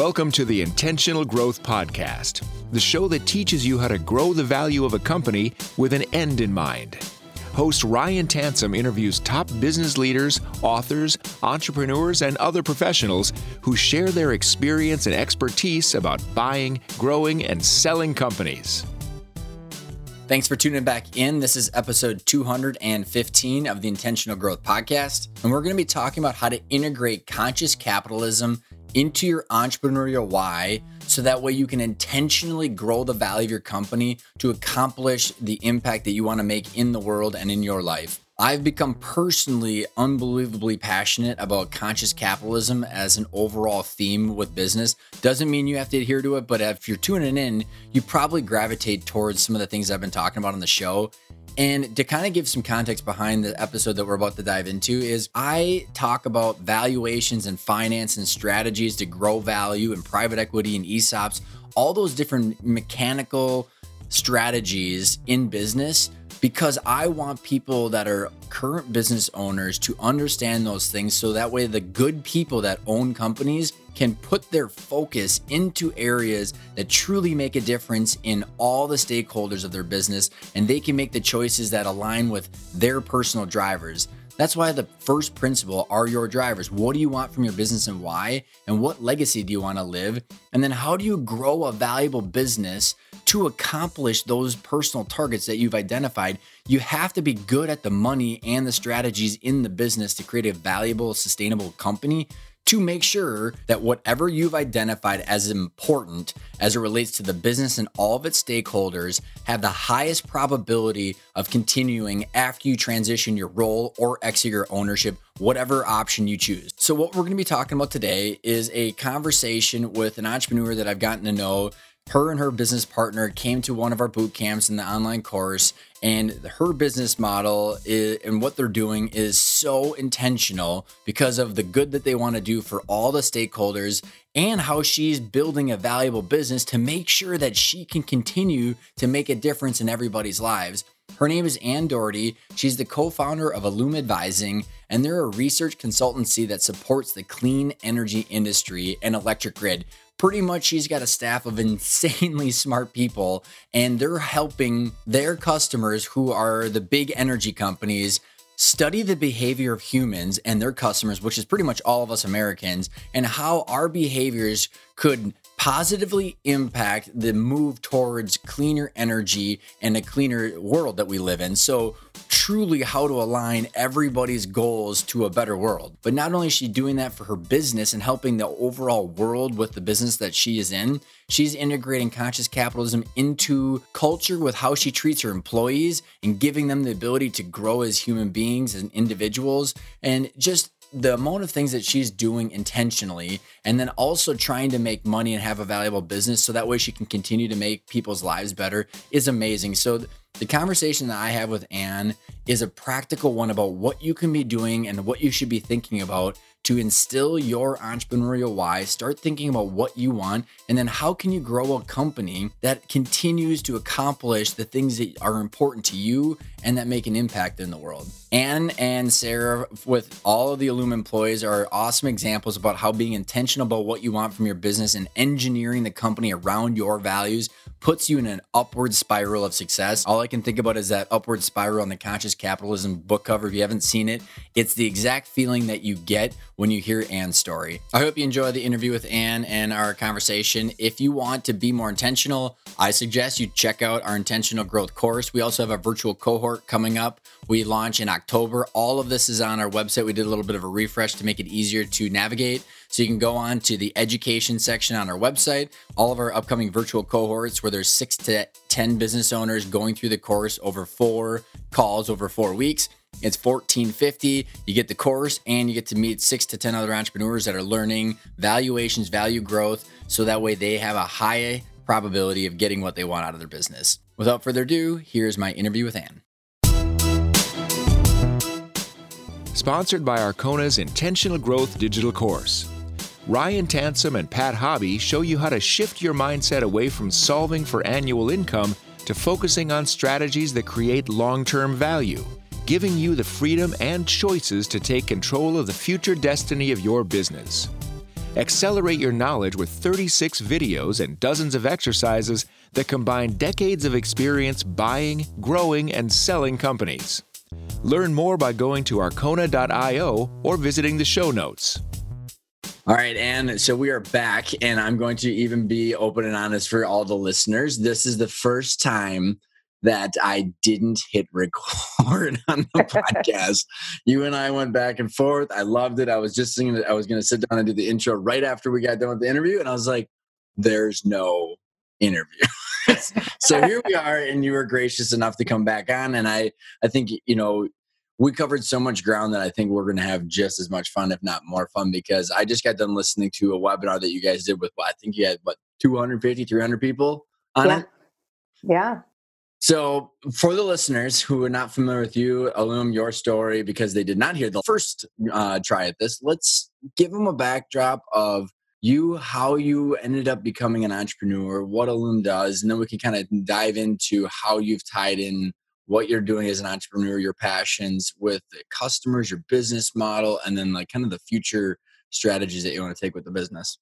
Welcome to the Intentional Growth Podcast, the show that teaches you how to grow the value of a company with an end in mind. Host Ryan Tansom interviews top business leaders, authors, entrepreneurs, and other professionals who share their experience and expertise about buying, growing, and selling companies. Thanks for tuning back in. This is episode 215 of the Intentional Growth Podcast. And we're going to be talking about how to integrate conscious capitalism into your entrepreneurial why so that way you can intentionally grow the value of your company to accomplish the impact that you want to make in the world and in your life. I've become personally unbelievably passionate about conscious capitalism as an overall theme with business. Doesn't mean you have to adhere to it, but if you're tuning in, you probably gravitate towards some of the things I've been talking about on the show. And to kind of give some context behind the episode that we're about to dive into is I talk about valuations and finance and strategies to grow value and private equity and ESOPs, all those different mechanical strategies in business because I want people that are current business owners to understand those things so that way the good people that own companies can put their focus into areas that truly make a difference in all the stakeholders of their business and they can make the choices that align with their personal drivers. That's why the first principle are your drivers. What do you want from your business and why? And what legacy do you want to live? And then how do you grow a valuable business to accomplish those personal targets that you've identified? You have to be good at the money and the strategies in the business to create a valuable, sustainable company to make sure that whatever you've identified as important as it relates to the business and all of its stakeholders have the highest probability of continuing after you transition your role or exit your ownership, whatever option you choose. So, what we're going to be talking about today is a conversation with an entrepreneur that I've gotten to know her and her business partner came to one of our boot camps in the online course and her business model is, and what they're doing is so intentional because of the good that they want to do for all the stakeholders and how she's building a valuable business to make sure that she can continue to make a difference in everybody's lives her name is Ann Doherty. She's the co founder of Illume Advising, and they're a research consultancy that supports the clean energy industry and electric grid pretty much she's got a staff of insanely smart people and they're helping their customers who are the big energy companies study the behavior of humans and their customers which is pretty much all of us Americans and how our behaviors could positively impact the move towards cleaner energy and a cleaner world that we live in. So, truly, how to align everybody's goals to a better world. But not only is she doing that for her business and helping the overall world with the business that she is in, she's integrating conscious capitalism into culture with how she treats her employees and giving them the ability to grow as human beings and individuals and just the amount of things that she's doing intentionally and then also trying to make money and have a valuable business so that way she can continue to make people's lives better is amazing. So the conversation that I have with Anne is a practical one about what you can be doing and what you should be thinking about to instill your entrepreneurial why, start thinking about what you want, and then how can you grow a company that continues to accomplish the things that are important to you and that make an impact in the world. Anne and Sarah, with all of the Illume employees, are awesome examples about how being intentional about what you want from your business and engineering the company around your values puts you in an upward spiral of success. All I can think about is that upward spiral on the Conscious Capitalism book cover. If you haven't seen it, it's the exact feeling that you get when you hear Anne's story. I hope you enjoy the interview with Anne and our conversation. If you want to be more intentional, I suggest you check out our intentional growth course. We also have a virtual cohort coming up. We launch in October. All of this is on our website. We did a little bit of a refresh to make it easier to navigate. So you can go on to the education section on our website, all of our upcoming virtual cohorts where there's six to 10 business owners going through the course over four calls over four weeks. It's 1450. You get the course and you get to meet six to 10 other entrepreneurs that are learning valuations, value growth, so that way they have a high probability of getting what they want out of their business. Without further ado, here's my interview with Ann. Sponsored by Arkona's Intentional Growth Digital Course. Ryan Tansom and Pat Hobby show you how to shift your mindset away from solving for annual income to focusing on strategies that create long term value giving you the freedom and choices to take control of the future destiny of your business. Accelerate your knowledge with 36 videos and dozens of exercises that combine decades of experience buying, growing, and selling companies. Learn more by going to arkona.io or visiting the show notes. All right, and so we are back, and I'm going to even be open and honest for all the listeners. This is the first time that I didn't hit record on the podcast. you and I went back and forth. I loved it. I was just thinking that I was going to sit down and do the intro right after we got done with the interview, and I was like, "There's no interview." so here we are, and you were gracious enough to come back on, and I, I think you know we covered so much ground that I think we're going to have just as much fun, if not more fun, because I just got done listening to a webinar that you guys did with, I think you had, what, 250, 300 people on yeah. it? Yeah. So, for the listeners who are not familiar with you, Illume, your story, because they did not hear the first uh, try at this, let's give them a backdrop of you, how you ended up becoming an entrepreneur, what Illume does, and then we can kind of dive into how you've tied in what you're doing as an entrepreneur, your passions with the customers, your business model, and then like kind of the future strategies that you want to take with the business.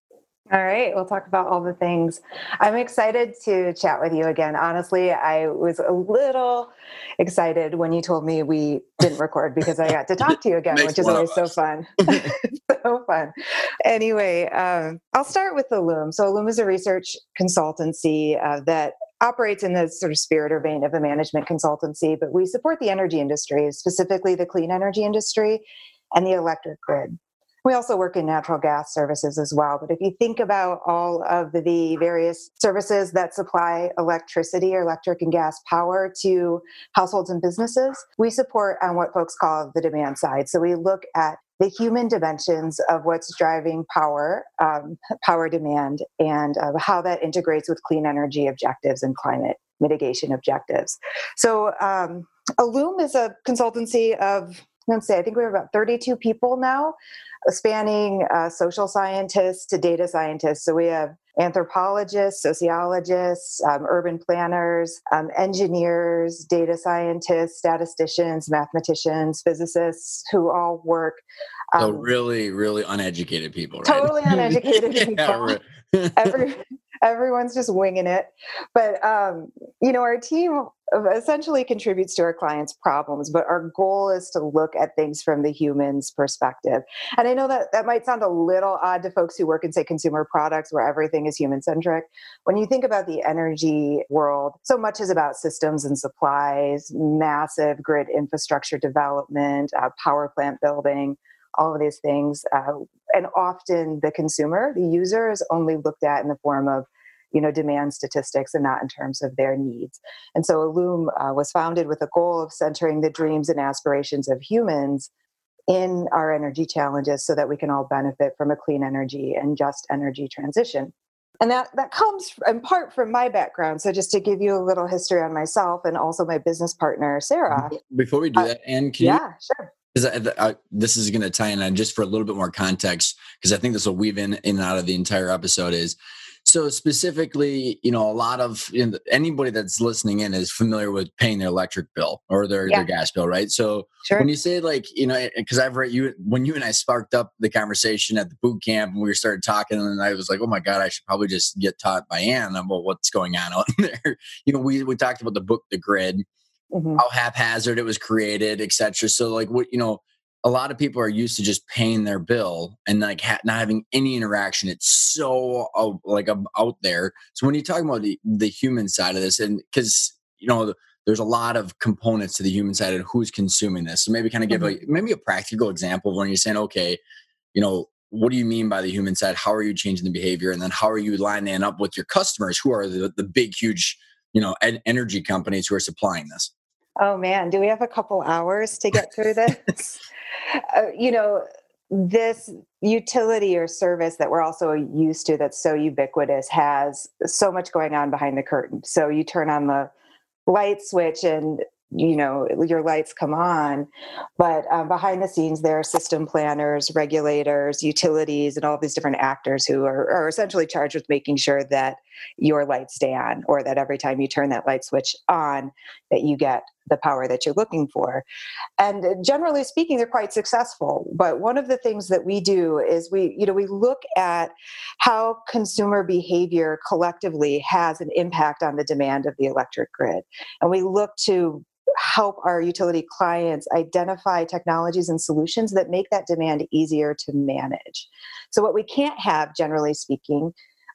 All right, we'll talk about all the things. I'm excited to chat with you again. Honestly, I was a little excited when you told me we didn't record because I got to talk to you again, which is always so fun. so fun. Anyway, um, I'll start with Illume. So, Illume is a research consultancy uh, that operates in the sort of spirit or vein of a management consultancy, but we support the energy industry, specifically the clean energy industry and the electric grid. We also work in natural gas services as well. But if you think about all of the various services that supply electricity or electric and gas power to households and businesses, we support on what folks call the demand side. So we look at the human dimensions of what's driving power, um, power demand, and uh, how that integrates with clean energy objectives and climate mitigation objectives. So, um, Illume is a consultancy of, let's say, I think we have about 32 people now, spanning uh, social scientists to data scientists. So we have anthropologists, sociologists, um, urban planners, um, engineers, data scientists, statisticians, mathematicians, physicists who all work. Um, so really, really uneducated people, right? Totally uneducated people. yeah. Every, everyone's just winging it. But um, you know our team essentially contributes to our clients problems but our goal is to look at things from the human's perspective. And i know that that might sound a little odd to folks who work in say consumer products where everything is human centric when you think about the energy world so much is about systems and supplies massive grid infrastructure development uh, power plant building all of these things. Uh, and often the consumer, the user, is only looked at in the form of you know demand statistics and not in terms of their needs. And so Illume uh, was founded with a goal of centering the dreams and aspirations of humans in our energy challenges so that we can all benefit from a clean energy and just energy transition. And that that comes in part from my background. So just to give you a little history on myself and also my business partner sarah before we do uh, that and can yeah you, sure because this is going to tie in uh, just for a little bit more context because i think this will weave in in and out of the entire episode is so specifically you know a lot of you know, anybody that's listening in is familiar with paying their electric bill or their, yeah. their gas bill right so sure. when you say like you know eh, because i've read you when you and i sparked up the conversation at the boot camp and we started talking and i was like oh my god i should probably just get taught by ann about what's going on out there you know we, we talked about the book the grid mm-hmm. how haphazard it was created, etc. So like what you know, a lot of people are used to just paying their bill and like ha- not having any interaction. It's so uh, like out there. So when you talk about the the human side of this, and because you know. There's a lot of components to the human side and who's consuming this. So maybe kind of give mm-hmm. a maybe a practical example of when you're saying, okay, you know, what do you mean by the human side? How are you changing the behavior? And then how are you lining up with your customers who are the, the big, huge, you know, energy companies who are supplying this? Oh man, do we have a couple hours to get through this? uh, you know, this utility or service that we're also used to that's so ubiquitous has so much going on behind the curtain. So you turn on the light switch and you know your lights come on but um, behind the scenes there are system planners regulators utilities and all these different actors who are, are, essentially charged with making sure that your lights stay on or that every time you turn that light switch on that you get the power that you're looking for. And uh, generally speaking, they're quite successful. But one of the things that we do is we, you know, we look at how consumer behavior collectively has an impact on the demand of the electric grid. And we look to help our utility clients identify technologies and solutions that make that demand easier to manage. So, what we can't have, generally speaking,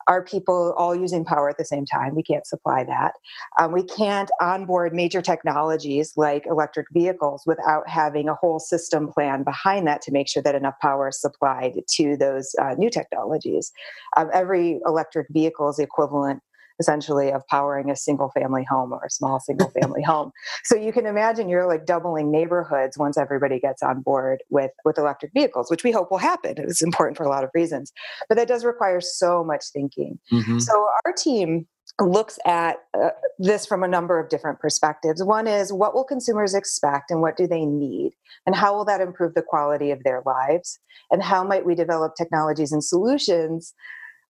are people all using power at the same time. We can't supply that. Um, we can't onboard major technologies like electric vehicles without having a whole system plan behind that to make sure that enough power is supplied to those uh, new technologies. Um, every electric vehicle is equivalent essentially of powering a single family home or a small single family home. So you can imagine you're like doubling neighborhoods once everybody gets on board with with electric vehicles, which we hope will happen. It's important for a lot of reasons, but that does require so much thinking. Mm-hmm. So our team looks at uh, this from a number of different perspectives. One is what will consumers expect and what do they need? And how will that improve the quality of their lives? And how might we develop technologies and solutions?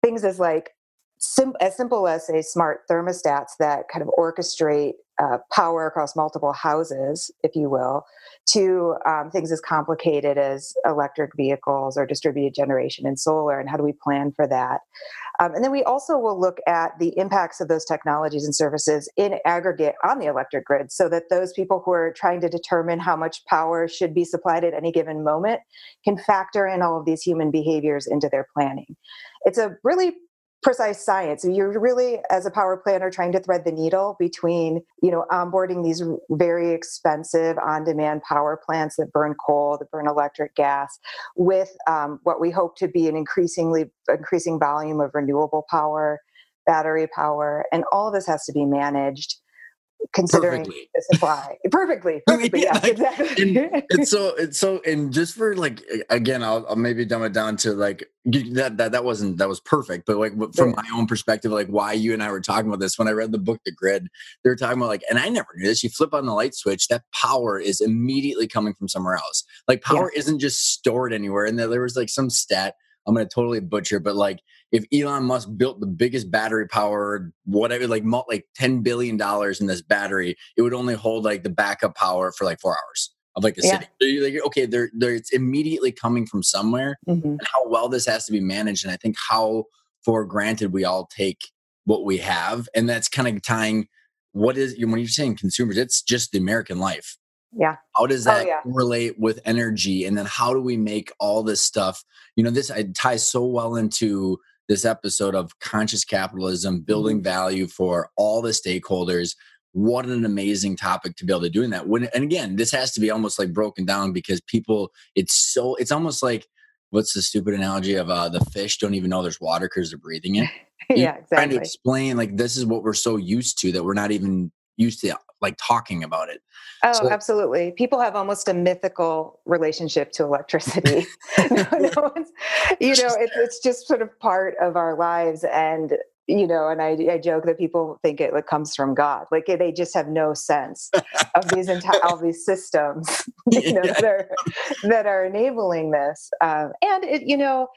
Things as like sim- as simple as say smart thermostats that kind of orchestrate uh, power across multiple houses, if you will, to um, things as complicated as electric vehicles or distributed generation and solar, and how do we plan for that? Um, and then we also will look at the impacts of those technologies and services in aggregate on the electric grid so that those people who are trying to determine how much power should be supplied at any given moment can factor in all of these human behaviors into their planning. It's a really precise science. You're really as a power planner trying to thread the needle between you know onboarding these very expensive on-demand power plants that burn coal that burn electric gas with um, what we hope to be an increasingly increasing volume of renewable power battery power and all of this has to be managed considering perfectly. the supply perfectly perfectly yeah, yeah exactly and it's so it's so and just for like again I'll, I'll, maybe dumb it down to like that that that wasn't that was perfect but like from my own perspective like why you and i were talking about this when i read the book the grid they were talking about like and i never knew this you flip on the light switch that power is immediately coming from somewhere else like power yeah. isn't just stored anywhere and there was like some stat i'm going to totally butcher but like if Elon Musk built the biggest battery power, whatever, like like ten billion dollars in this battery, it would only hold like the backup power for like four hours of like a yeah. city. So you're like, okay, there, there, it's immediately coming from somewhere. Mm-hmm. And how well this has to be managed, and I think how for granted we all take what we have, and that's kind of tying what is when you're saying consumers, it's just the American life. Yeah. How does oh, that oh, yeah. relate with energy? And then how do we make all this stuff? You know, this ties so well into this episode of conscious capitalism, building mm-hmm. value for all the stakeholders. What an amazing topic to be able to do in that. When and again, this has to be almost like broken down because people, it's so it's almost like what's the stupid analogy of uh, the fish don't even know there's water because they're breathing it. yeah, exactly. Trying to explain like this is what we're so used to that we're not even used to like talking about it. Oh, so, absolutely. People have almost a mythical relationship to electricity. no, no you know, it's, it's just sort of part of our lives. And you know, and I, I joke that people think it like, comes from God. Like they just have no sense of these entire all these systems, you know, yeah. that are that are enabling this. Um, and it, you know,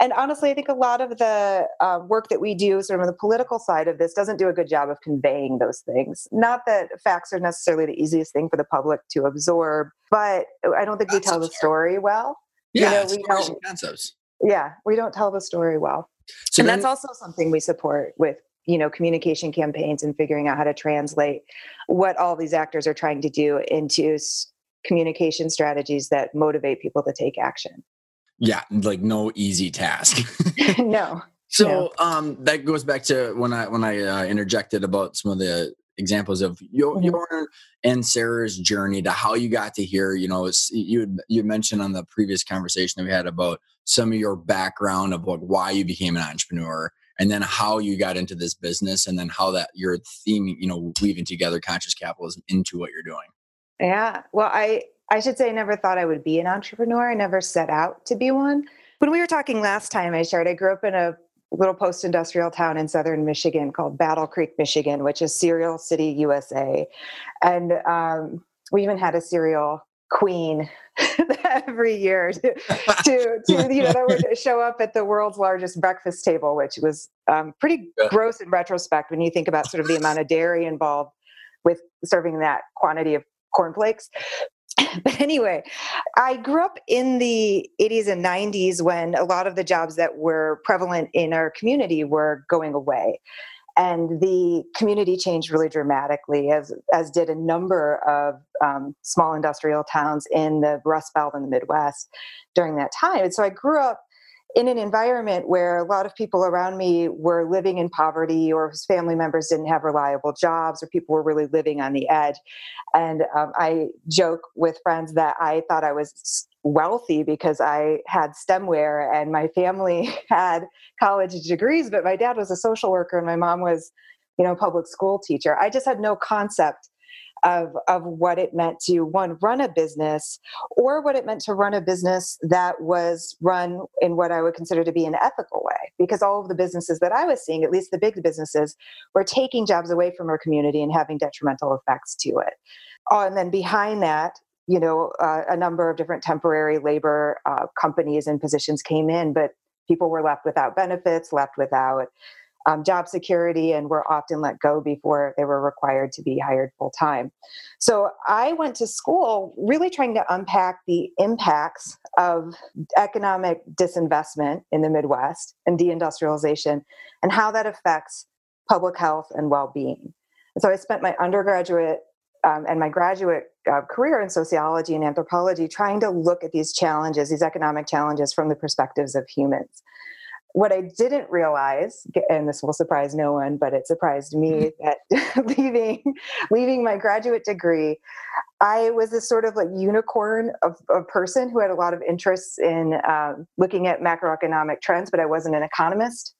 and honestly, I think a lot of the uh, work that we do, sort of on the political side of this, doesn't do a good job of conveying those things. Not that facts are necessarily the easiest thing for the public to absorb, but I don't think we tell the story well. Yeah, you know, we don't, concepts. Yeah, we don't tell the story well. So and then, that's also something we support with you know communication campaigns and figuring out how to translate what all these actors are trying to do into communication strategies that motivate people to take action. Yeah, like no easy task. no. So no. um that goes back to when I when I uh, interjected about some of the examples of your, mm-hmm. your and Sarah's journey to how you got to here. You know, you you mentioned on the previous conversation that we had about some of your background of like why you became an entrepreneur and then how you got into this business and then how that your theme you know weaving together conscious capitalism into what you're doing yeah well i i should say i never thought i would be an entrepreneur i never set out to be one when we were talking last time i shared i grew up in a little post-industrial town in southern michigan called battle creek michigan which is cereal city usa and um, we even had a cereal queen every year to, to, to, you know that would show up at the world's largest breakfast table which was um, pretty yeah. gross in retrospect when you think about sort of the amount of dairy involved with serving that quantity of cornflakes. but anyway, I grew up in the 80s and 90s when a lot of the jobs that were prevalent in our community were going away. And the community changed really dramatically as as did a number of um, small industrial towns in the rust belt in the midwest during that time. And so i grew up in an environment where a lot of people around me were living in poverty or whose family members didn't have reliable jobs or people were really living on the edge and um, i joke with friends that i thought i was wealthy because I had stemware and my family had college degrees, but my dad was a social worker and my mom was, you know, public school teacher. I just had no concept of of what it meant to one run a business or what it meant to run a business that was run in what I would consider to be an ethical way because all of the businesses that I was seeing at least the big businesses were taking jobs away from our community and having detrimental effects to it. Oh, and then behind that you know, uh, a number of different temporary labor uh, companies and positions came in, but people were left without benefits, left without um, job security, and were often let go before they were required to be hired full time. So I went to school really trying to unpack the impacts of economic disinvestment in the Midwest and deindustrialization and how that affects public health and well being. So I spent my undergraduate um, and my graduate uh, career in sociology and anthropology trying to look at these challenges, these economic challenges, from the perspectives of humans. What I didn't realize, and this will surprise no one, but it surprised me mm-hmm. that leaving leaving my graduate degree, I was this sort of like unicorn of a person who had a lot of interests in um, looking at macroeconomic trends, but I wasn't an economist.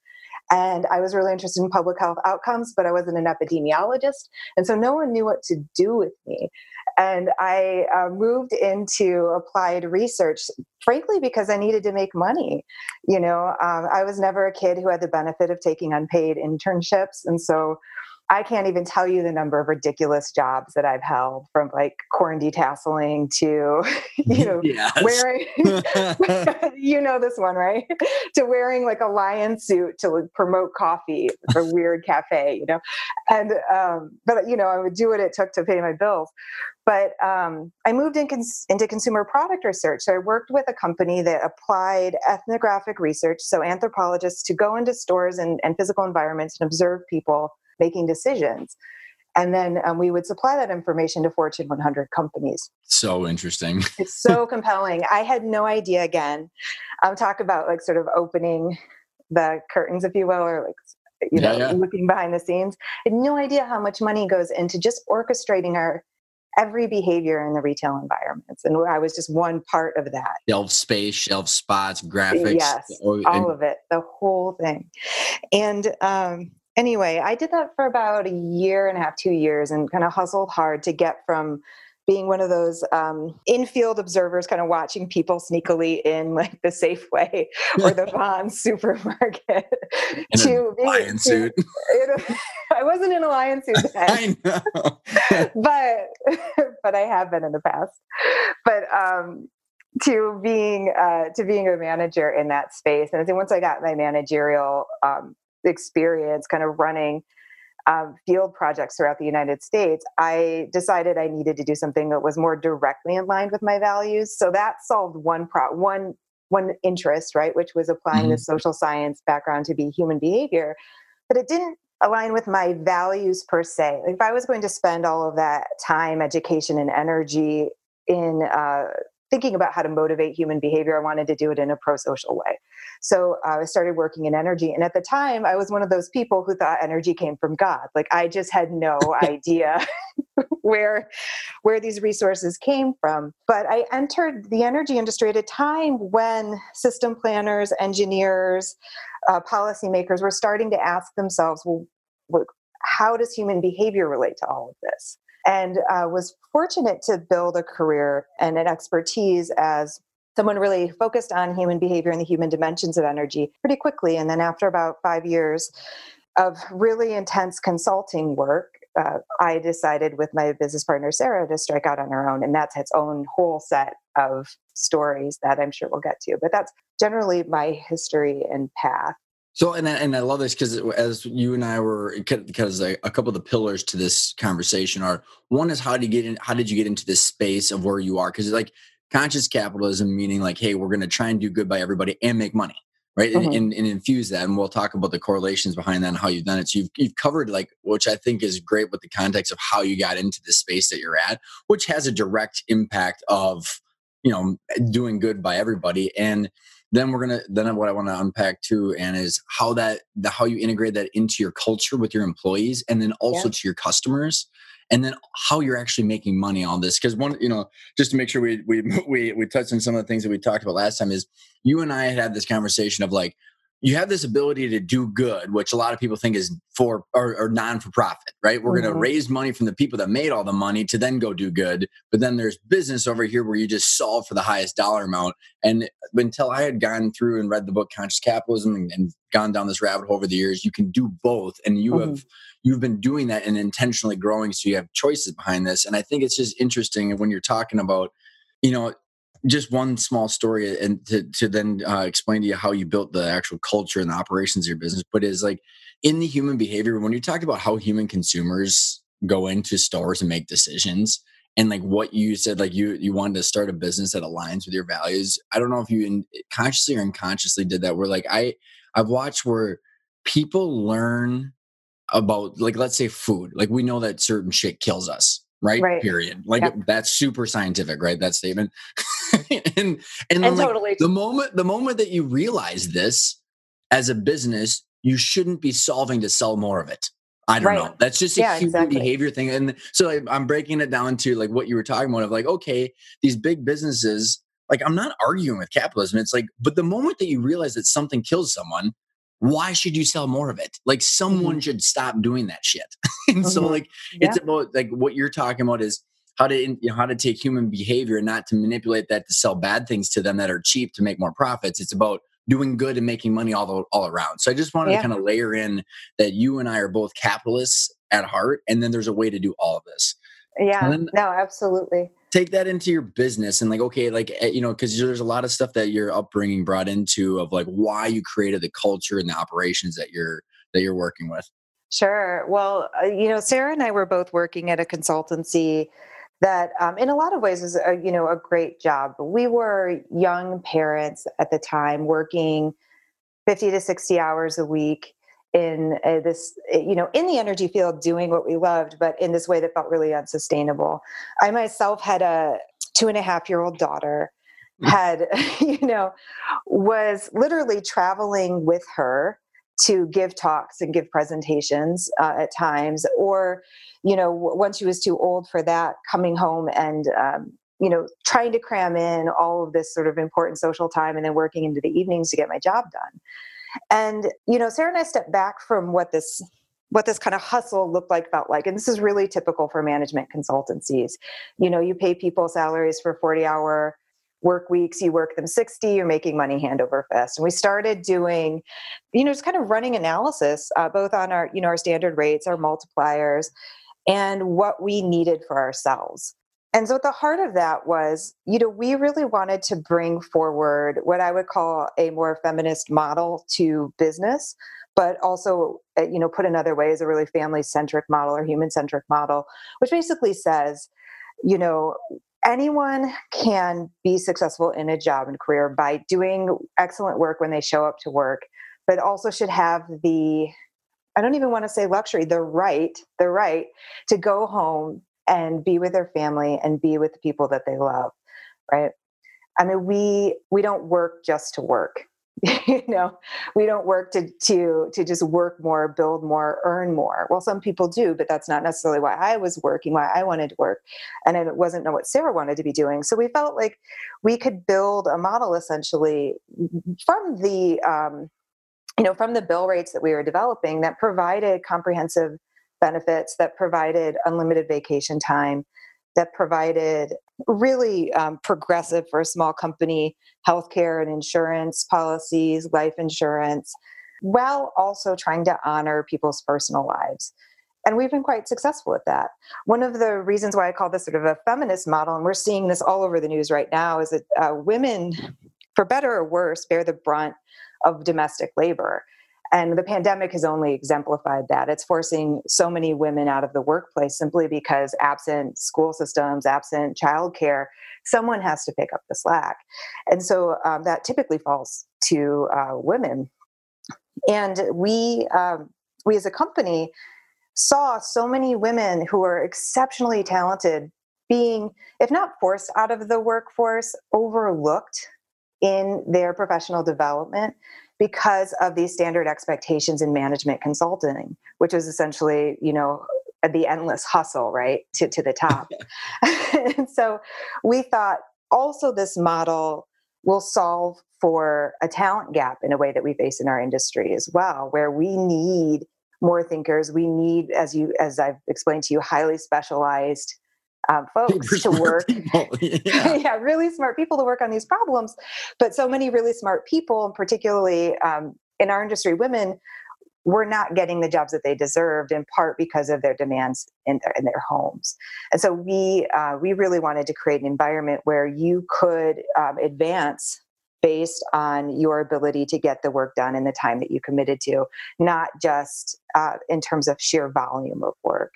And I was really interested in public health outcomes, but I wasn't an epidemiologist. And so no one knew what to do with me. And I uh, moved into applied research, frankly, because I needed to make money. You know, um, I was never a kid who had the benefit of taking unpaid internships. And so I can't even tell you the number of ridiculous jobs that I've held from like corn detasseling to, you know, yes. wearing, you know, this one, right? to wearing like a lion suit to like, promote coffee for weird cafe, you know? And, um, but, you know, I would do what it took to pay my bills. But um, I moved in cons- into consumer product research. So I worked with a company that applied ethnographic research, so anthropologists to go into stores and, and physical environments and observe people making decisions. And then um, we would supply that information to Fortune 100 companies. So interesting. it's so compelling. I had no idea, again, um, talk about like sort of opening the curtains, if you will, or like, you know, yeah, yeah. looking behind the scenes. I had no idea how much money goes into just orchestrating our every behavior in the retail environments. And I was just one part of that. Shelf space, shelf spots, graphics. Yes, all of it, the whole thing. And um, anyway, I did that for about a year and a half, two years, and kind of hustled hard to get from being one of those um, infield observers, kind of watching people sneakily in like the Safeway or the Vons supermarket, in to a lion suit. I wasn't in a lion suit then, I know, but but I have been in the past. But um, to being uh, to being a manager in that space, and I think once I got my managerial um, experience kind of running um, field projects throughout the United States, I decided I needed to do something that was more directly in line with my values. So that solved one pro- one one interest, right, which was applying mm-hmm. the social science background to be human behavior, but it didn't align with my values per se. If I was going to spend all of that time, education, and energy in uh, thinking about how to motivate human behavior, I wanted to do it in a pro social way. So uh, I started working in energy. And at the time, I was one of those people who thought energy came from God. Like I just had no idea where where these resources came from. But I entered the energy industry at a time when system planners, engineers, uh, policymakers were starting to ask themselves, well, how does human behavior relate to all of this? And uh, was fortunate to build a career and an expertise as someone really focused on human behavior and the human dimensions of energy pretty quickly. And then after about five years of really intense consulting work, uh, I decided with my business partner Sarah to strike out on our own, and that's its own whole set of stories that I'm sure we'll get to. But that's generally my history and path. So, and I, and I love this because as you and I were, because a, a, couple of the pillars to this conversation are one is how do you get in? How did you get into this space of where you are? Because like conscious capitalism, meaning like, hey, we're going to try and do good by everybody and make money, right? Mm-hmm. And, and, and, infuse that, and we'll talk about the correlations behind that and how you've done it. So you've you've covered like, which I think is great with the context of how you got into the space that you're at, which has a direct impact of you know doing good by everybody and then we're gonna then what i want to unpack too and is how that the how you integrate that into your culture with your employees and then also yeah. to your customers and then how you're actually making money on this because one you know just to make sure we we we we touched on some of the things that we talked about last time is you and i had had this conversation of like you have this ability to do good, which a lot of people think is for or, or non for profit, right? We're mm-hmm. going to raise money from the people that made all the money to then go do good. But then there's business over here where you just solve for the highest dollar amount. And until I had gone through and read the book Conscious Capitalism and, and gone down this rabbit hole over the years, you can do both. And you mm-hmm. have you've been doing that and intentionally growing, so you have choices behind this. And I think it's just interesting when you're talking about, you know, just one small story and to, to then uh, explain to you how you built the actual culture and the operations of your business but is like in the human behavior when you talk about how human consumers go into stores and make decisions and like what you said like you you wanted to start a business that aligns with your values i don't know if you in, consciously or unconsciously did that where like i i've watched where people learn about like let's say food like we know that certain shit kills us right, right. period like yep. that's super scientific right that statement and and, and like, totally the moment the moment that you realize this as a business you shouldn't be solving to sell more of it I don't right. know. That's just a yeah, human exactly. behavior thing. And so like, I'm breaking it down to like what you were talking about of like, okay, these big businesses, like I'm not arguing with capitalism. It's like, but the moment that you realize that something kills someone, why should you sell more of it? Like someone mm-hmm. should stop doing that shit. and mm-hmm. so like yeah. it's about like what you're talking about is how to you know, how to take human behavior and not to manipulate that to sell bad things to them that are cheap to make more profits. It's about doing good and making money all the, all around. So I just wanted yeah. to kind of layer in that you and I are both capitalists at heart, and then there's a way to do all of this. Yeah. no, absolutely. Take that into your business and like, okay, like eh, you know, because there's a lot of stuff that your upbringing brought into of like why you created the culture and the operations that you're that you're working with. Sure. Well, uh, you know, Sarah and I were both working at a consultancy that um, in a lot of ways is a, you know a great job we were young parents at the time working 50 to 60 hours a week in uh, this eh, you know in the energy field doing what we loved but in this way that felt really unsustainable i myself had a two and a half year old daughter mm. had you know was literally traveling with her to give talks and give presentations uh, at times or you know once she was too old for that coming home and um, you know trying to cram in all of this sort of important social time and then working into the evenings to get my job done and you know sarah and i stepped back from what this what this kind of hustle looked like felt like and this is really typical for management consultancies you know you pay people salaries for 40 hour work weeks, you work them 60, you're making money hand over fist. And we started doing, you know, just kind of running analysis, uh, both on our, you know, our standard rates, our multipliers, and what we needed for ourselves. And so at the heart of that was, you know, we really wanted to bring forward what I would call a more feminist model to business, but also, uh, you know, put another way is a really family centric model or human centric model, which basically says, you know, anyone can be successful in a job and career by doing excellent work when they show up to work, but also should have the I don't even want to say luxury, the right, the right to go home and be with their family and be with the people that they love, right? I mean, we we don't work just to work. you know we don't work to to to just work more build more earn more well some people do but that's not necessarily why i was working why i wanted to work and it wasn't what sarah wanted to be doing so we felt like we could build a model essentially from the um, you know from the bill rates that we were developing that provided comprehensive benefits that provided unlimited vacation time that provided really um, progressive for a small company healthcare and insurance policies, life insurance, while also trying to honor people's personal lives. And we've been quite successful at that. One of the reasons why I call this sort of a feminist model, and we're seeing this all over the news right now, is that uh, women, for better or worse, bear the brunt of domestic labor. And the pandemic has only exemplified that. It's forcing so many women out of the workplace simply because absent school systems, absent childcare, someone has to pick up the slack. And so um, that typically falls to uh, women. And we, um, we as a company, saw so many women who are exceptionally talented being, if not forced out of the workforce, overlooked in their professional development because of these standard expectations in management consulting, which is essentially, you know, the endless hustle, right, to, to the top. and so we thought also this model will solve for a talent gap in a way that we face in our industry as well, where we need more thinkers. We need, as you as I've explained to you, highly specialized um, folks to work. Yeah. yeah. really smart people to work on these problems. But so many really smart people, and particularly um, in our industry, women, were not getting the jobs that they deserved in part because of their demands in their, in their homes. And so we uh, we really wanted to create an environment where you could um, advance based on your ability to get the work done in the time that you committed to, not just uh, in terms of sheer volume of work.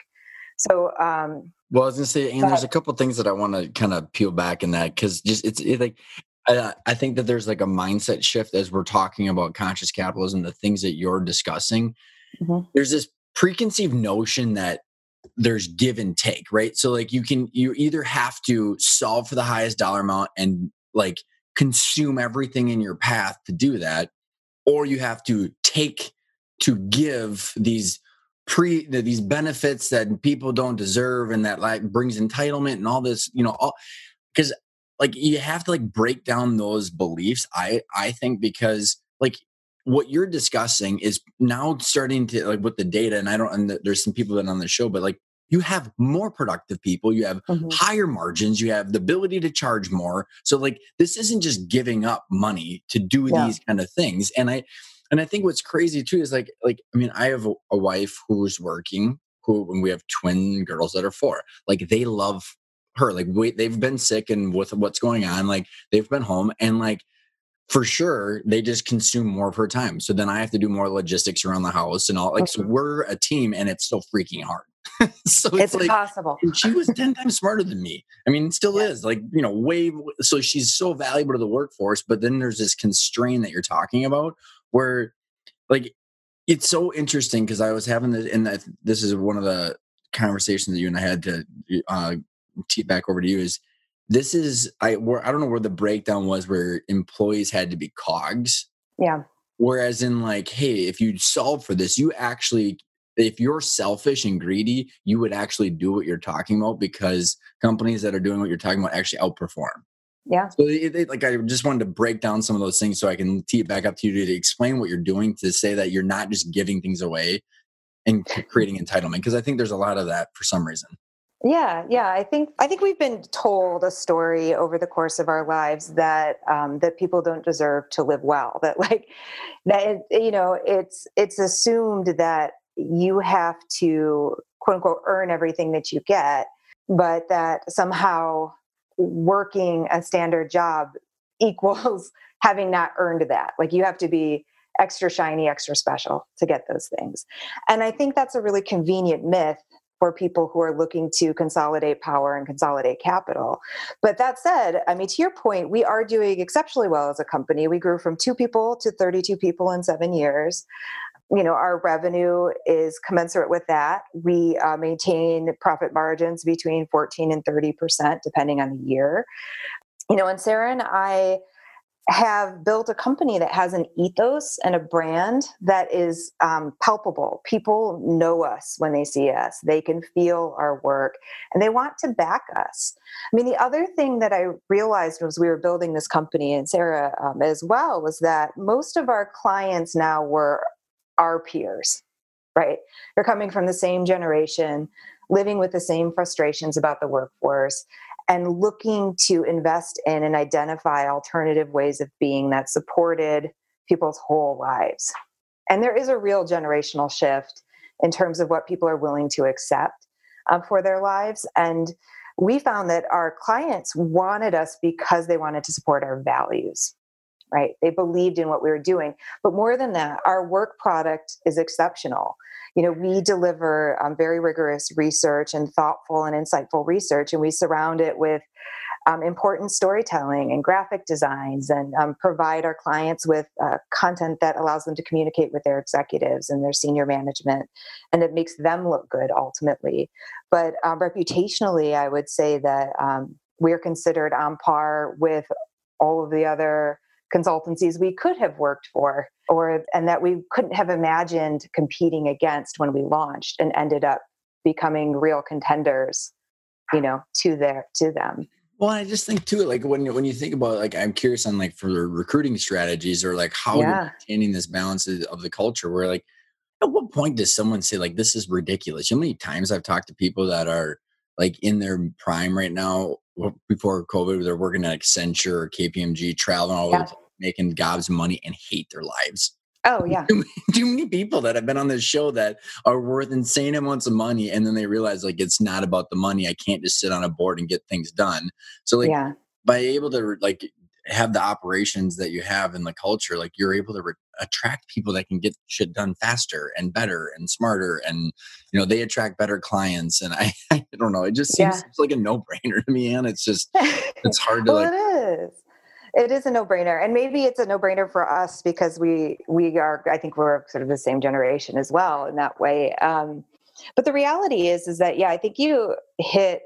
So, um, well, I was gonna say, and there's a couple things that I want to kind of peel back in that because just it's it, like I, I think that there's like a mindset shift as we're talking about conscious capitalism, the things that you're discussing. Mm-hmm. There's this preconceived notion that there's give and take, right? So like you can you either have to solve for the highest dollar amount and like consume everything in your path to do that, or you have to take to give these pre these benefits that people don't deserve and that like brings entitlement and all this you know all because like you have to like break down those beliefs i i think because like what you're discussing is now starting to like with the data and i don't and there's some people that on the show but like you have more productive people you have mm-hmm. higher margins you have the ability to charge more so like this isn't just giving up money to do yeah. these kind of things and i and I think what's crazy too is like like I mean I have a, a wife who's working who and we have twin girls that are four. Like they love her. Like wait they've been sick and with what's going on, like they've been home and like for sure they just consume more of her time. So then I have to do more logistics around the house and all. Like mm-hmm. so we're a team and it's still freaking hard. so it's, it's like, impossible. she was 10 times smarter than me. I mean, still yeah. is like, you know, way so she's so valuable to the workforce, but then there's this constraint that you're talking about where like it's so interesting because I was having this, and this is one of the conversations that you and I had to uh, tee back over to you is this is I where I don't know where the breakdown was where employees had to be cogs. Yeah. Whereas in like, hey, if you solve for this, you actually if you're selfish and greedy, you would actually do what you're talking about because companies that are doing what you're talking about actually outperform. Yeah. So it, it, like I just wanted to break down some of those things so I can tee it back up to you to, explain what you're doing to say that you're not just giving things away and creating entitlement because I think there's a lot of that for some reason. Yeah, yeah. I think I think we've been told a story over the course of our lives that um, that people don't deserve to live well. That like that you know it's it's assumed that you have to quote unquote earn everything that you get, but that somehow working a standard job equals having not earned that. Like you have to be extra shiny, extra special to get those things. And I think that's a really convenient myth for people who are looking to consolidate power and consolidate capital. But that said, I mean, to your point, we are doing exceptionally well as a company. We grew from two people to 32 people in seven years you know our revenue is commensurate with that. We uh, maintain profit margins between 14 and 30 percent depending on the year. You know and sarah and i have built a company that has an ethos and a brand that is um, palpable. People know us when they see us. They can feel our work and they want to back us. I mean the other thing that i realized was we were building this company and sarah um, as well was that most of our clients now were our peers, right? They're coming from the same generation, living with the same frustrations about the workforce, and looking to invest in and identify alternative ways of being that supported people's whole lives. And there is a real generational shift in terms of what people are willing to accept uh, for their lives. And we found that our clients wanted us because they wanted to support our values right? They believed in what we were doing. But more than that, our work product is exceptional. You know, we deliver um, very rigorous research and thoughtful and insightful research, and we surround it with um, important storytelling and graphic designs and um, provide our clients with uh, content that allows them to communicate with their executives and their senior management and it makes them look good ultimately but um, reputationally i would say that um, we're considered on par with all of the other consultancies we could have worked for or and that we couldn't have imagined competing against when we launched and ended up becoming real contenders you know to their to them well, I just think too, like when when you think about like I'm curious on like for recruiting strategies or like how yeah. you're maintaining this balance of the culture where like at what point does someone say like this is ridiculous? You know how many times I've talked to people that are like in their prime right now before COVID, they're working at Accenture or KPMG, traveling all yeah. over, making gobs of money and hate their lives. Oh yeah. Too, too, many people that have been on this show that are worth insane amounts of money, and then they realize like it's not about the money. I can't just sit on a board and get things done. So like yeah. by able to like have the operations that you have in the culture, like you're able to re- attract people that can get shit done faster and better and smarter, and you know they attract better clients. And I, I don't know, it just seems yeah. like a no brainer to me, and it's just it's hard to well, like. It is it is a no-brainer and maybe it's a no-brainer for us because we we are i think we're sort of the same generation as well in that way um, but the reality is is that yeah i think you hit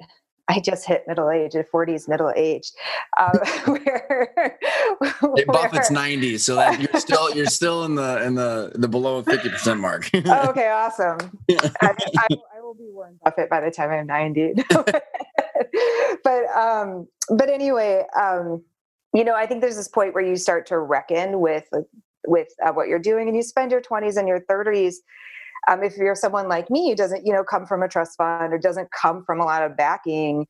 I just hit middle age, 40s middle age. Um, where, hey, Buffett's 90, so that you're still you're still in the in the the below 50 percent mark. oh, okay, awesome. I, I, I, will be Warren Buffett by the time I'm 90. but um, but anyway, um, you know, I think there's this point where you start to reckon with with uh, what you're doing, and you spend your 20s and your 30s. Um, if you're someone like me who doesn't, you know, come from a trust fund or doesn't come from a lot of backing,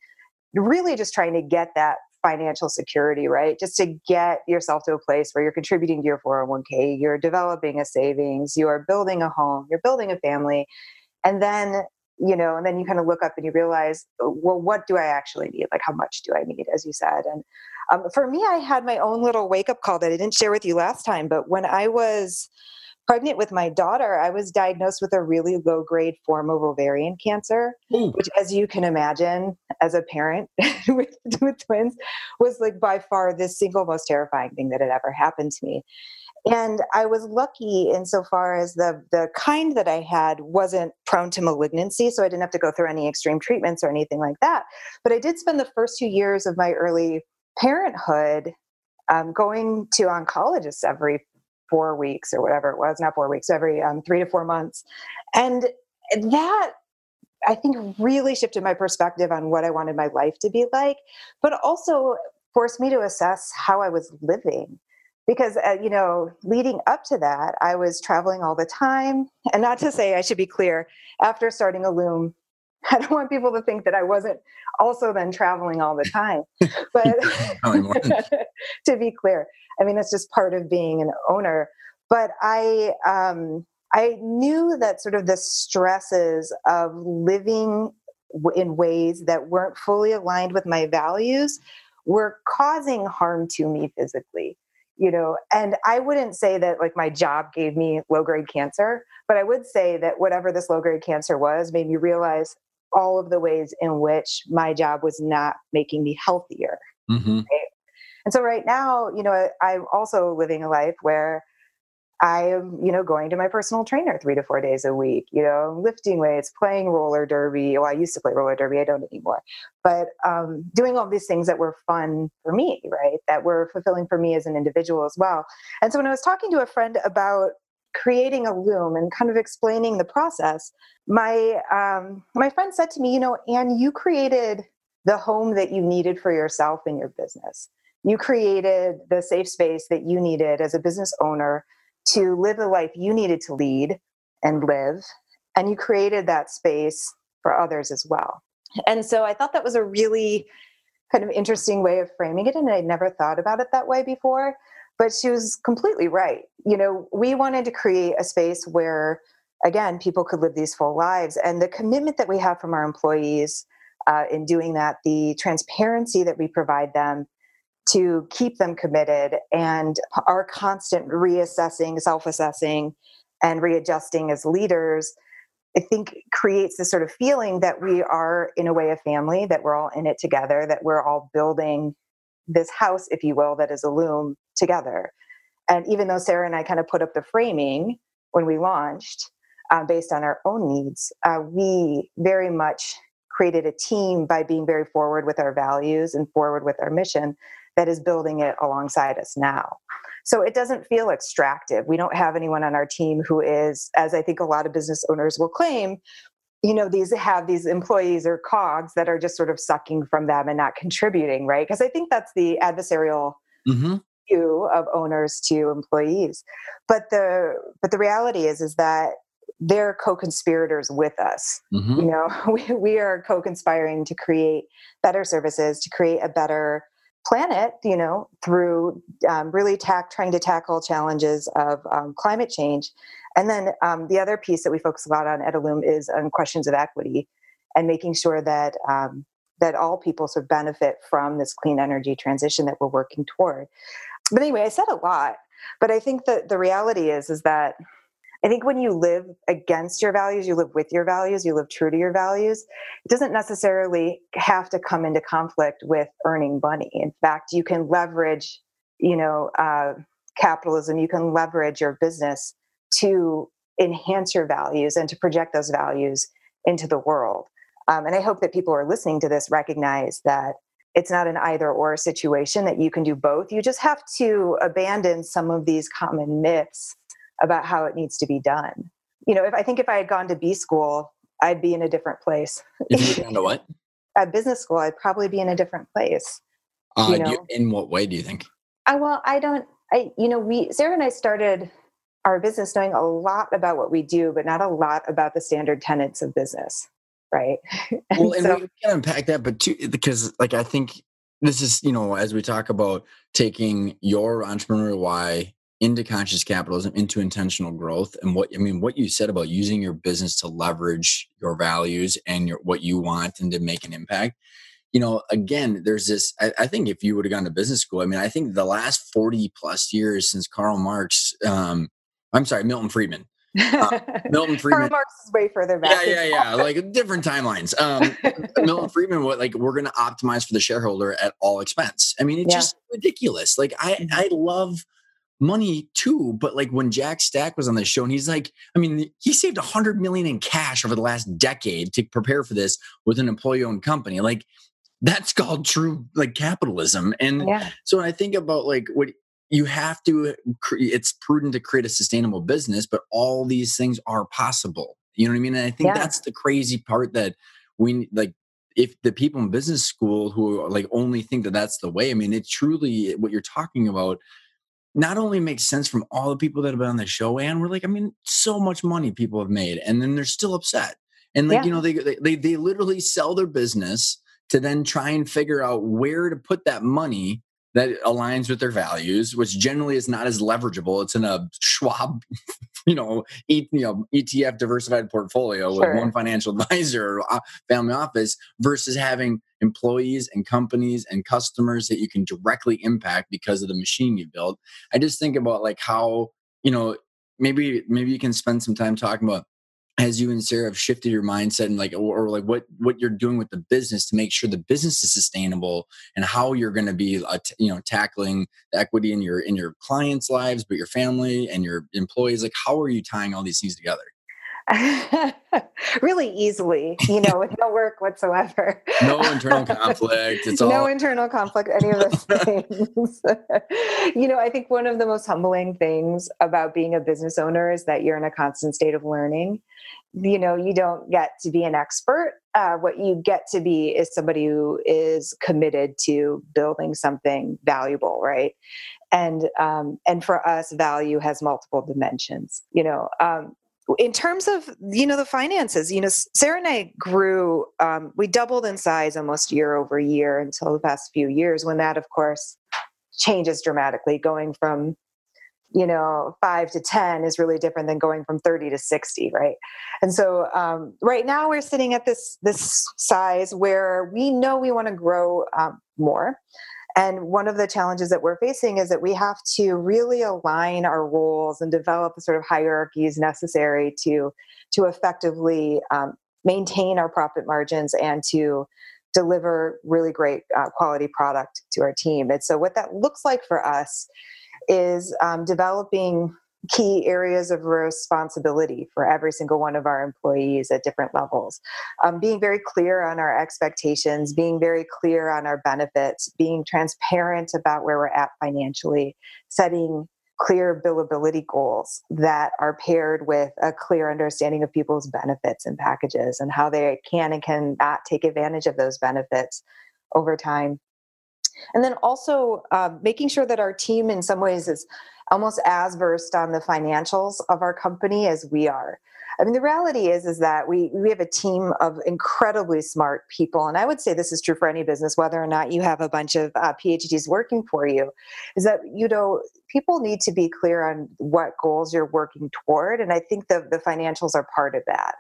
really just trying to get that financial security, right? Just to get yourself to a place where you're contributing to your 401k, you're developing a savings, you are building a home, you're building a family, and then you know, and then you kind of look up and you realize, well, what do I actually need? Like, how much do I need, as you said? And um, for me, I had my own little wake up call that I didn't share with you last time. But when I was pregnant with my daughter, I was diagnosed with a really low grade form of ovarian cancer, Ooh. which, as you can imagine, as a parent with, with twins, was like by far the single most terrifying thing that had ever happened to me. And I was lucky insofar as the the kind that I had wasn't prone to malignancy, so I didn't have to go through any extreme treatments or anything like that. But I did spend the first two years of my early parenthood um, going to oncologists every four weeks or whatever it was, not four weeks, every um, three to four months. And that I think really shifted my perspective on what I wanted my life to be like, but also forced me to assess how I was living. Because, uh, you know, leading up to that, I was traveling all the time. And not to say, I should be clear, after starting Illume, I don't want people to think that I wasn't also then traveling all the time. But to be clear, I mean, it's just part of being an owner. But I, um, I knew that sort of the stresses of living in ways that weren't fully aligned with my values were causing harm to me physically you know and i wouldn't say that like my job gave me low grade cancer but i would say that whatever this low grade cancer was made me realize all of the ways in which my job was not making me healthier. Mm-hmm. Right? And so right now, you know, I'm also living a life where I am, you know, going to my personal trainer three to four days a week, you know, lifting weights, playing roller derby. Well, I used to play roller derby, I don't anymore. But um, doing all these things that were fun for me, right? That were fulfilling for me as an individual as well. And so when I was talking to a friend about creating Illume and kind of explaining the process, my um, my friend said to me, you know, Anne, you created the home that you needed for yourself and your business. You created the safe space that you needed as a business owner to live the life you needed to lead and live. And you created that space for others as well. And so I thought that was a really kind of interesting way of framing it. And I'd never thought about it that way before. But she was completely right. You know, we wanted to create a space where, again, people could live these full lives. And the commitment that we have from our employees uh, in doing that, the transparency that we provide them, to keep them committed and our constant reassessing, self assessing, and readjusting as leaders, I think creates this sort of feeling that we are, in a way, a family, that we're all in it together, that we're all building this house, if you will, that is Illume together. And even though Sarah and I kind of put up the framing when we launched uh, based on our own needs, uh, we very much created a team by being very forward with our values and forward with our mission that is building it alongside us now. So it doesn't feel extractive. We don't have anyone on our team who is, as I think a lot of business owners will claim, you know, these have these employees or cogs that are just sort of sucking from them and not contributing, right? Because I think that's the adversarial mm-hmm. view of owners to employees. But the but the reality is is that they're co-conspirators with us mm-hmm. you know we, we are co-conspiring to create better services to create a better planet you know through um, really tack, trying to tackle challenges of um, climate change and then um, the other piece that we focus a lot on at Illume is on questions of equity and making sure that um, that all people sort of benefit from this clean energy transition that we're working toward but anyway i said a lot but i think that the reality is is that I think when you live against your values, you live with your values, you live true to your values, it doesn't necessarily have to come into conflict with earning money. In fact, you can leverage, you know, uh, capitalism, you can leverage your business to enhance your values and to project those values into the world. Um, and I hope that people who are listening to this recognize that it's not an either or situation, that you can do both. You just have to abandon some of these common myths about how it needs to be done. You know, if I think if I had gone to B school, I'd be in a different place. If you gone to what? At business school, I'd probably be in a different place. Uh, you know? you, in what way do you think? I, well, I don't. I you know, we Sarah and I started our business knowing a lot about what we do, but not a lot about the standard tenets of business, right? and well, and so, we can unpack that, but too, because like I think this is you know as we talk about taking your entrepreneurial why into conscious capitalism into intentional growth and what i mean what you said about using your business to leverage your values and your what you want and to make an impact you know again there's this i, I think if you would have gone to business school i mean i think the last 40 plus years since karl marx um i'm sorry milton friedman uh, Milton Friedman. Karl Marx is way further back. Yeah, yeah, yeah. like different timelines. Um, Milton Friedman, what like we're going to optimize for the shareholder at all expense. I mean, it's yeah. just ridiculous. Like I, mm-hmm. I love money too. But like when Jack Stack was on the show, and he's like, I mean, he saved a hundred million in cash over the last decade to prepare for this with an employee-owned company. Like that's called true like capitalism. And yeah. so when I think about like what you have to, uh, it's prudent to create a sustainable business, but all these things are possible. You know what I mean? And I think yeah. that's the crazy part that we like if the people in business school who like only think that that's the way i mean it truly what you're talking about not only makes sense from all the people that have been on the show, and we're like, I mean, so much money people have made, and then they're still upset. And like, yeah. you know, they, they they literally sell their business to then try and figure out where to put that money that aligns with their values, which generally is not as leverageable. It's in a Schwab, you know, e, you know ETF diversified portfolio sure. with one financial advisor or uh, family office versus having employees and companies and customers that you can directly impact because of the machine you build. I just think about like how, you know, maybe maybe you can spend some time talking about as you and Sarah have shifted your mindset and like or, or, like what what you're doing with the business to make sure the business is sustainable and how you're going to be uh, t- you know tackling the equity in your in your clients lives but your family and your employees like how are you tying all these things together really easily, you know, with no work whatsoever. No internal conflict. It's all no internal conflict, any of those things. you know, I think one of the most humbling things about being a business owner is that you're in a constant state of learning. You know, you don't get to be an expert. Uh, what you get to be is somebody who is committed to building something valuable, right? And um, and for us, value has multiple dimensions. You know, um, in terms of you know the finances you know sarah and i grew um, we doubled in size almost year over year until the past few years when that of course changes dramatically going from you know 5 to 10 is really different than going from 30 to 60 right and so um, right now we're sitting at this this size where we know we want to grow um, more And one of the challenges that we're facing is that we have to really align our roles and develop the sort of hierarchies necessary to to effectively um, maintain our profit margins and to deliver really great uh, quality product to our team. And so, what that looks like for us is um, developing key areas of responsibility for every single one of our employees at different levels. Um, being very clear on our expectations, being very clear on our benefits, being transparent about where we're at financially, setting clear billability goals that are paired with a clear understanding of people's benefits and packages and how they can and cannot take advantage of those benefits over time. And then also uh, making sure that our team, in some ways, is almost as versed on the financials of our company as we are. I mean, the reality is is that we we have a team of incredibly smart people, and I would say this is true for any business, whether or not you have a bunch of uh, PhDs working for you. Is that you know people need to be clear on what goals you're working toward, and I think the the financials are part of that.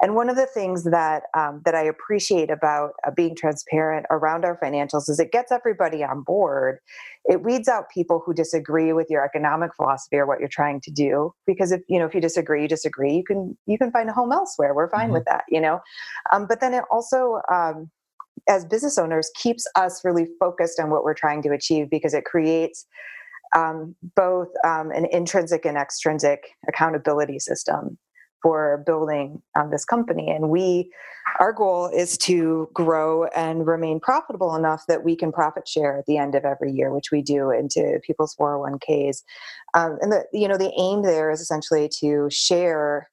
And one of the things that um, that I appreciate about uh, being transparent around our financials is it gets everybody on board. It weeds out people who disagree with your economic philosophy or what you're trying to do. Because if you know if you disagree, you disagree. You can you can find a home elsewhere. We're fine mm-hmm. with that, you know. Um, but then it also um, as business owners keeps us really focused on what we're trying to achieve because it creates um, both um, an intrinsic and extrinsic accountability system for building um, this company. And we, our goal is to grow and remain profitable enough that we can profit share at the end of every year, which we do into people's 401ks. Um, and the, you know, the aim there is essentially to share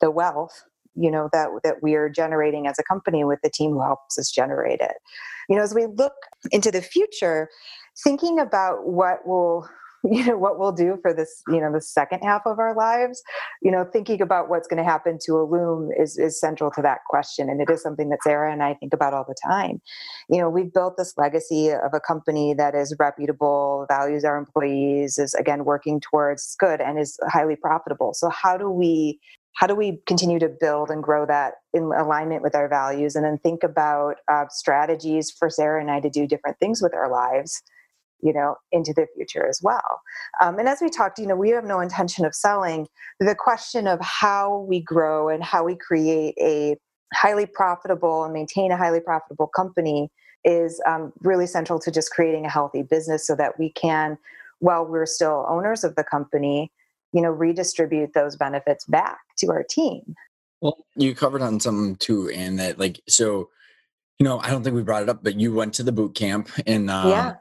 the wealth you know that that we are generating as a company with the team who helps us generate it you know as we look into the future thinking about what will you know what we'll do for this you know the second half of our lives. You know thinking about what's going to happen to Illume is is central to that question and it is something that sarah and i think about all the time. You know we've built this legacy of a company that is reputable values our employees is again working towards good and is highly profitable. So how do we how do we continue to build and grow that in alignment with our values and then think about uh, strategies for sarah and i to do different things with our lives you know into the future as well. Um, and as we talked you know we have no intention of selling. The question of how we grow and how we create a highly profitable and maintain a highly profitable company is um, really central to just creating a healthy business so that we can while we're still owners of the company you know redistribute those benefits back to our team. Well you covered on something too and that like so you know i don't think we brought it up but you went to the boot camp and uh, yeah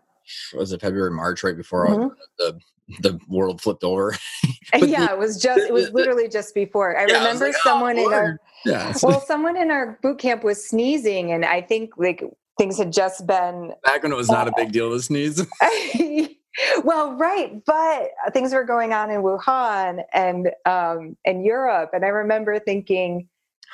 was it February, March, right before mm-hmm. the the world flipped over. yeah, the, it was just it was literally just before. I yeah, remember I like, someone oh, in our yeah, well, someone in our boot camp was sneezing, and I think like things had just been back when it was not a big deal to sneeze. well, right, but things were going on in Wuhan and um, in Europe, and I remember thinking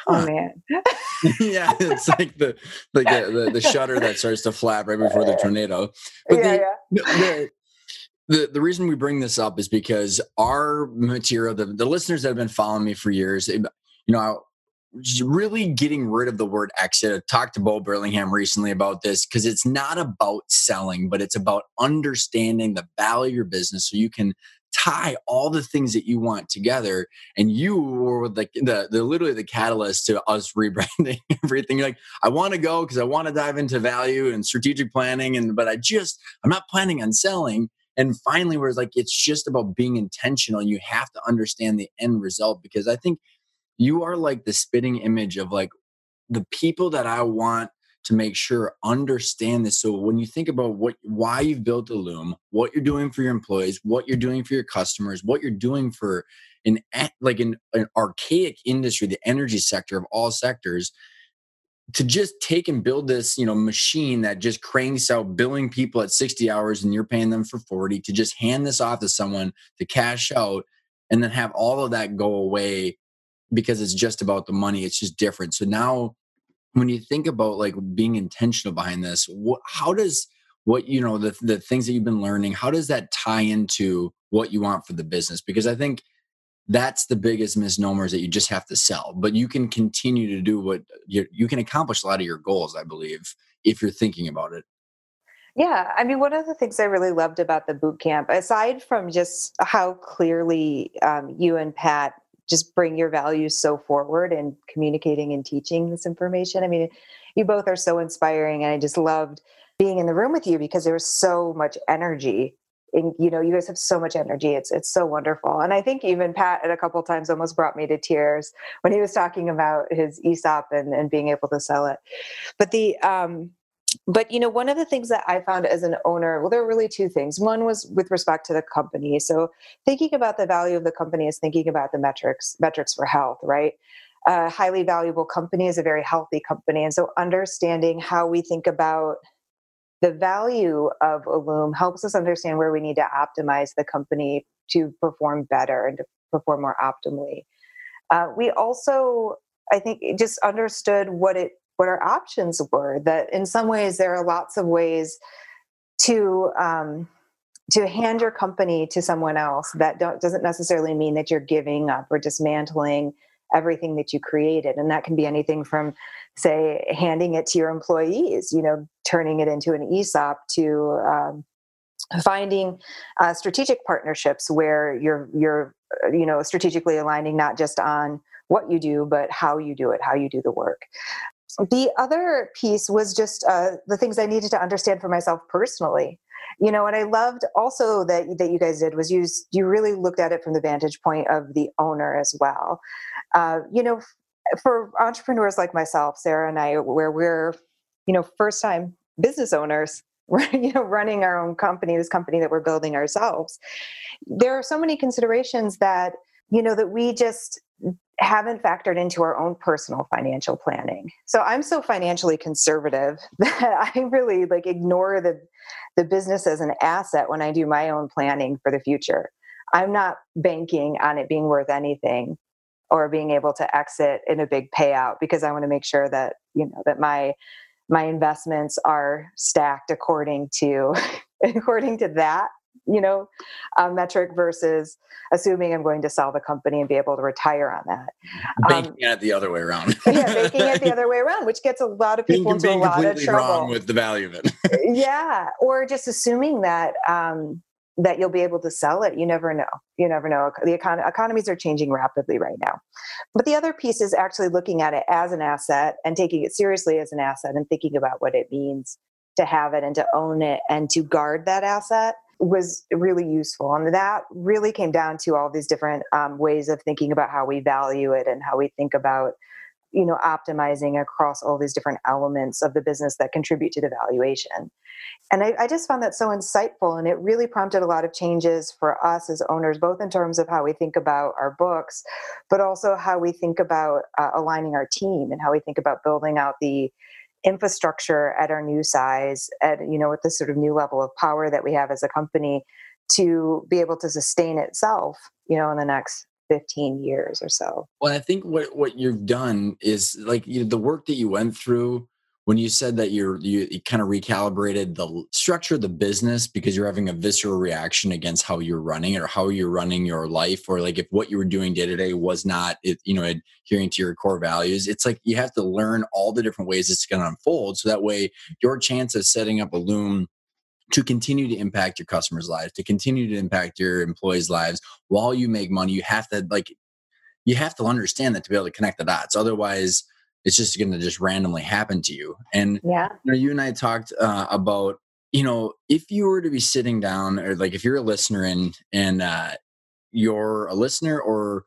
Oh man. yeah, it's like the like the, the, the, shutter that starts to flap right before the tornado. But yeah, the, yeah. The, the, the reason we bring this up is because our material, the, the listeners that have been following me for years, you know, really getting rid of the word exit. I talked to Bo Burlingham recently about this because it's not about selling, but it's about understanding the value of your business so you can tie all the things that you want together and you were the the, the literally the catalyst to us rebranding everything. You're like i want to go because i want to dive into value and strategic planning and but i just i'm not planning on selling. And finally where it's like it's just about being intentional you have to understand the end result because i think you are like the spitting image of like the people that i want to make sure understand this. So when you think about what why you've built Illume what you're doing for your employees, what you're doing for your customers, what you're doing for an like an, an archaic industry, the energy sector of all sectors, to just take and build this, you know, machine that just cranks out billing people at 60 hours and you're paying them for 40 to just hand this off to someone to cash out and then have all of that go away because it's just about the money. It's just different. So now when you think about like being intentional behind this how does what you know the, the things that you've been learning how does that tie into what you want for the business? Because i think that's the biggest misnomer is that you just have to sell but you can continue to do what you, you can accomplish a lot of your goals i believe if you're thinking about it. Yeah, I mean, one of the things I really loved about the boot camp, aside from just how clearly um, you and Pat just bring your values so forward and communicating and teaching this information. I mean, you both are so inspiring, and I just loved being in the room with you because there was so much energy. And you know, you guys have so much energy. It's it's so wonderful. And I think even Pat at a couple times almost brought me to tears when he was talking about his ESOP and, and being able to sell it. But the um but you know one of the things that i found as an owner well there were really two things. One was with respect to the company. So thinking about the value of the company is thinking about the metrics metrics for health right? A highly valuable company is a very healthy company. And so understanding how we think about the value of Illume helps us understand where we need to optimize the company to perform better and to perform more optimally. Uh, we also i think just understood what it what our options were that in some ways there are lots of ways to um, to hand your company to someone else that doesn't necessarily mean that you're giving up or dismantling everything that you created. And that can be anything from say handing it to your employees you know turning it into an esop to um, finding uh, strategic partnerships where you're you're you know strategically aligning not just on what you do but how you do it how you do the work the other piece was just uh, the things I needed to understand for myself personally. You know, and I loved also that that you guys did was you you really looked at it from the vantage point of the owner as well. Uh, you know, for entrepreneurs like myself, Sarah and I, where we're you know first time business owners, you know, running our own company, this company that we're building ourselves. There are so many considerations that you know that we just haven't factored into our own personal financial planning. So I'm so financially conservative that I really like ignore the the business as an asset when I do my own planning for the future. I'm not banking on it being worth anything or being able to exit in a big payout because I want to make sure that, you know, that my my investments are stacked according to according to that you know uh, metric versus assuming i'm going to sell the company and be able to retire on that. Banking um, it the other way around. Yeah making it the other way around which gets a lot of people being, into being a lot of trouble wrong with the value of it. Yeah or just assuming that um, that you'll be able to sell it you never know you never know. The econ- economies are changing rapidly right now. But the other piece is actually looking at it as an asset and taking it seriously as an asset and thinking about what it means to have it and to own it and to guard that asset was really useful. And that really came down to all these different um, ways of thinking about how we value it and how we think about you know optimizing across all these different elements of the business that contribute to the valuation and I, I, just found that so insightful and it really prompted a lot of changes for us as owners both in terms of how we think about our books but also how we think about uh, aligning our team and how we think about building out the infrastructure at our new size at you know with the sort of new level of power that we have as a company to be able to sustain itself you know in the next 15 years or so. Well i think what what you've done is like you know, the work that you went through when you said that you're you, you kind of recalibrated the structure of the business because you're having a visceral reaction against how you're running or how you're running your life or like if what you were doing day to day was not you know adhering to your core values it's like you have to learn all the different ways it's going to unfold so that way your chance of setting up Illume to continue to impact your customers lives to continue to impact your employees lives while you make money you have to like you have to understand that to be able to connect the dots. Otherwise it's just going to just randomly happen to you. And yeah, you, know, you and I talked uh, about you know if you were to be sitting down or like if you're a listener and and uh, you're a listener or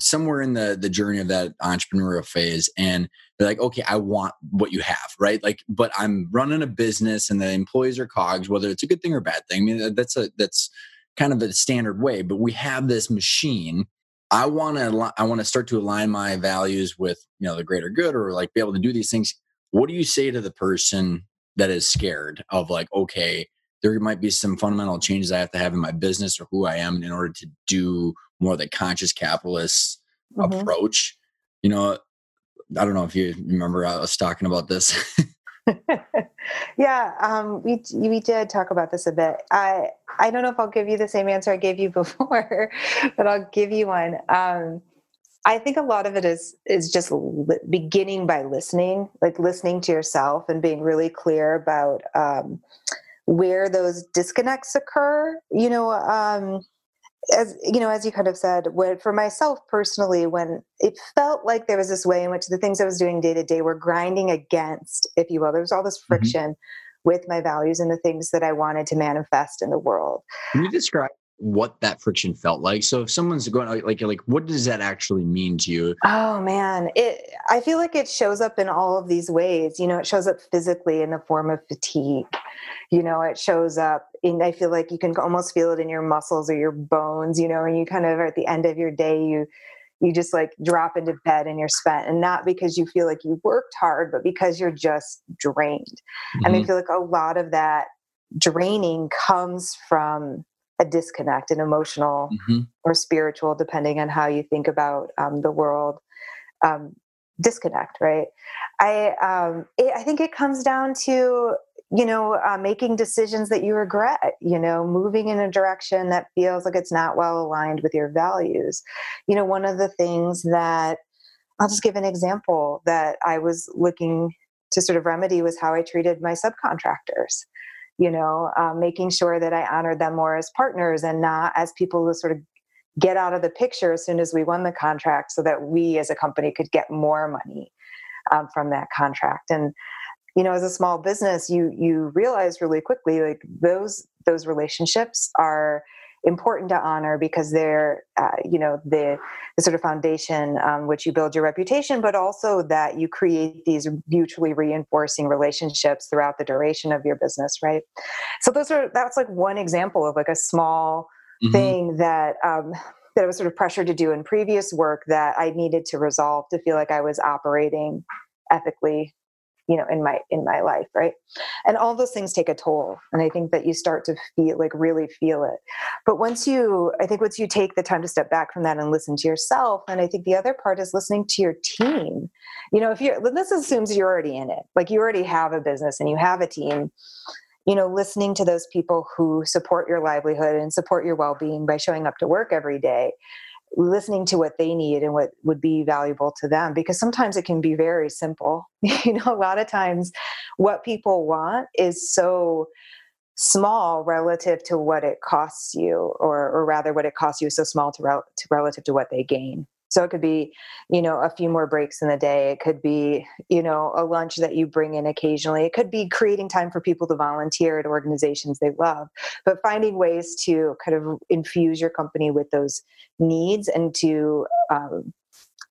somewhere in the the journey of that entrepreneurial phase and they're like okay i want what you have right? Like but i'm running a business and the employees are cogs whether it's a good thing or a bad thing. I mean that's a that's kind of a standard way but we have this machine I want to I want to start to align my values with you know the greater good or like be able to do these things. What do you say to the person that is scared of like okay there might be some fundamental changes I have to have in my business or who I am in order to do more of the conscious capitalist mm-hmm. approach. You know, I don't know if you remember I was talking about this. yeah, um, we we did talk about this a bit. I I don't know if I'll give you the same answer I gave you before, but I'll give you one. Um, I think a lot of it is is just li- beginning by listening, like listening to yourself and being really clear about um, where those disconnects occur you know um, as you know as you kind of said when, for myself personally when it felt like there was this way in which the things i was doing day to day were grinding against if you will there was all this mm-hmm. friction mm-hmm. with my values and the things that i wanted to manifest in the world can you describe what that friction felt like. So if someone's going like like what does that actually mean to you? Oh man. It i feel like it shows up in all of these ways. You know it shows up physically in the form of fatigue. You know it shows up and i feel like you can almost feel it in your muscles or your bones you know and you kind of at the end of your day you you just like drop into bed and you're spent. And not because you feel like you worked hard but because you're just drained. Mm-hmm. and i mm-hmm. feel like a lot of that draining comes from a disconnect an emotional mm-hmm. or spiritual depending on how you think about um, the world um, disconnect right? I um, it, i think it comes down to you know uh, making decisions that you regret you know moving in a direction that feels like it's not well aligned with your values. You know one of the things that i'll just give an example that i was looking to sort of remedy was how i treated my subcontractors you know uh, making sure that i honored them more as partners and not as people who sort of get out of the picture as soon as we won the contract so that we as a company could get more money um, from that contract. And you know as a small business you you realize really quickly like those those relationships are important to honor because they're uh, you know the, the sort of foundation on which you build your reputation but also that you create these mutually reinforcing relationships throughout the duration of your business right so those are that's like one example of like a small mm-hmm. thing that um, that I was sort of pressured to do in previous work that I needed to resolve to feel like I was operating ethically you know in my in my life right? And all those things take a toll and i think that you start to feel like really feel it. But once you i think once you take the time to step back from that and listen to yourself and i think the other part is listening to your team. You know if you're this assumes you're already in it like you already have a business and you have a team. You know listening to those people who support your livelihood and support your well-being by showing up to work every day listening to what they need and what would be valuable to them because sometimes it can be very simple. You know a lot of times what people want is so small relative to what it costs you or or rather what it costs you is so small to, rel- to relative to what they gain so it could be, you know, a few more breaks in the day. It could be, you know, a lunch that you bring in occasionally. It could be creating time for people to volunteer at organizations they love, but finding ways to kind of infuse your company with those needs and to um,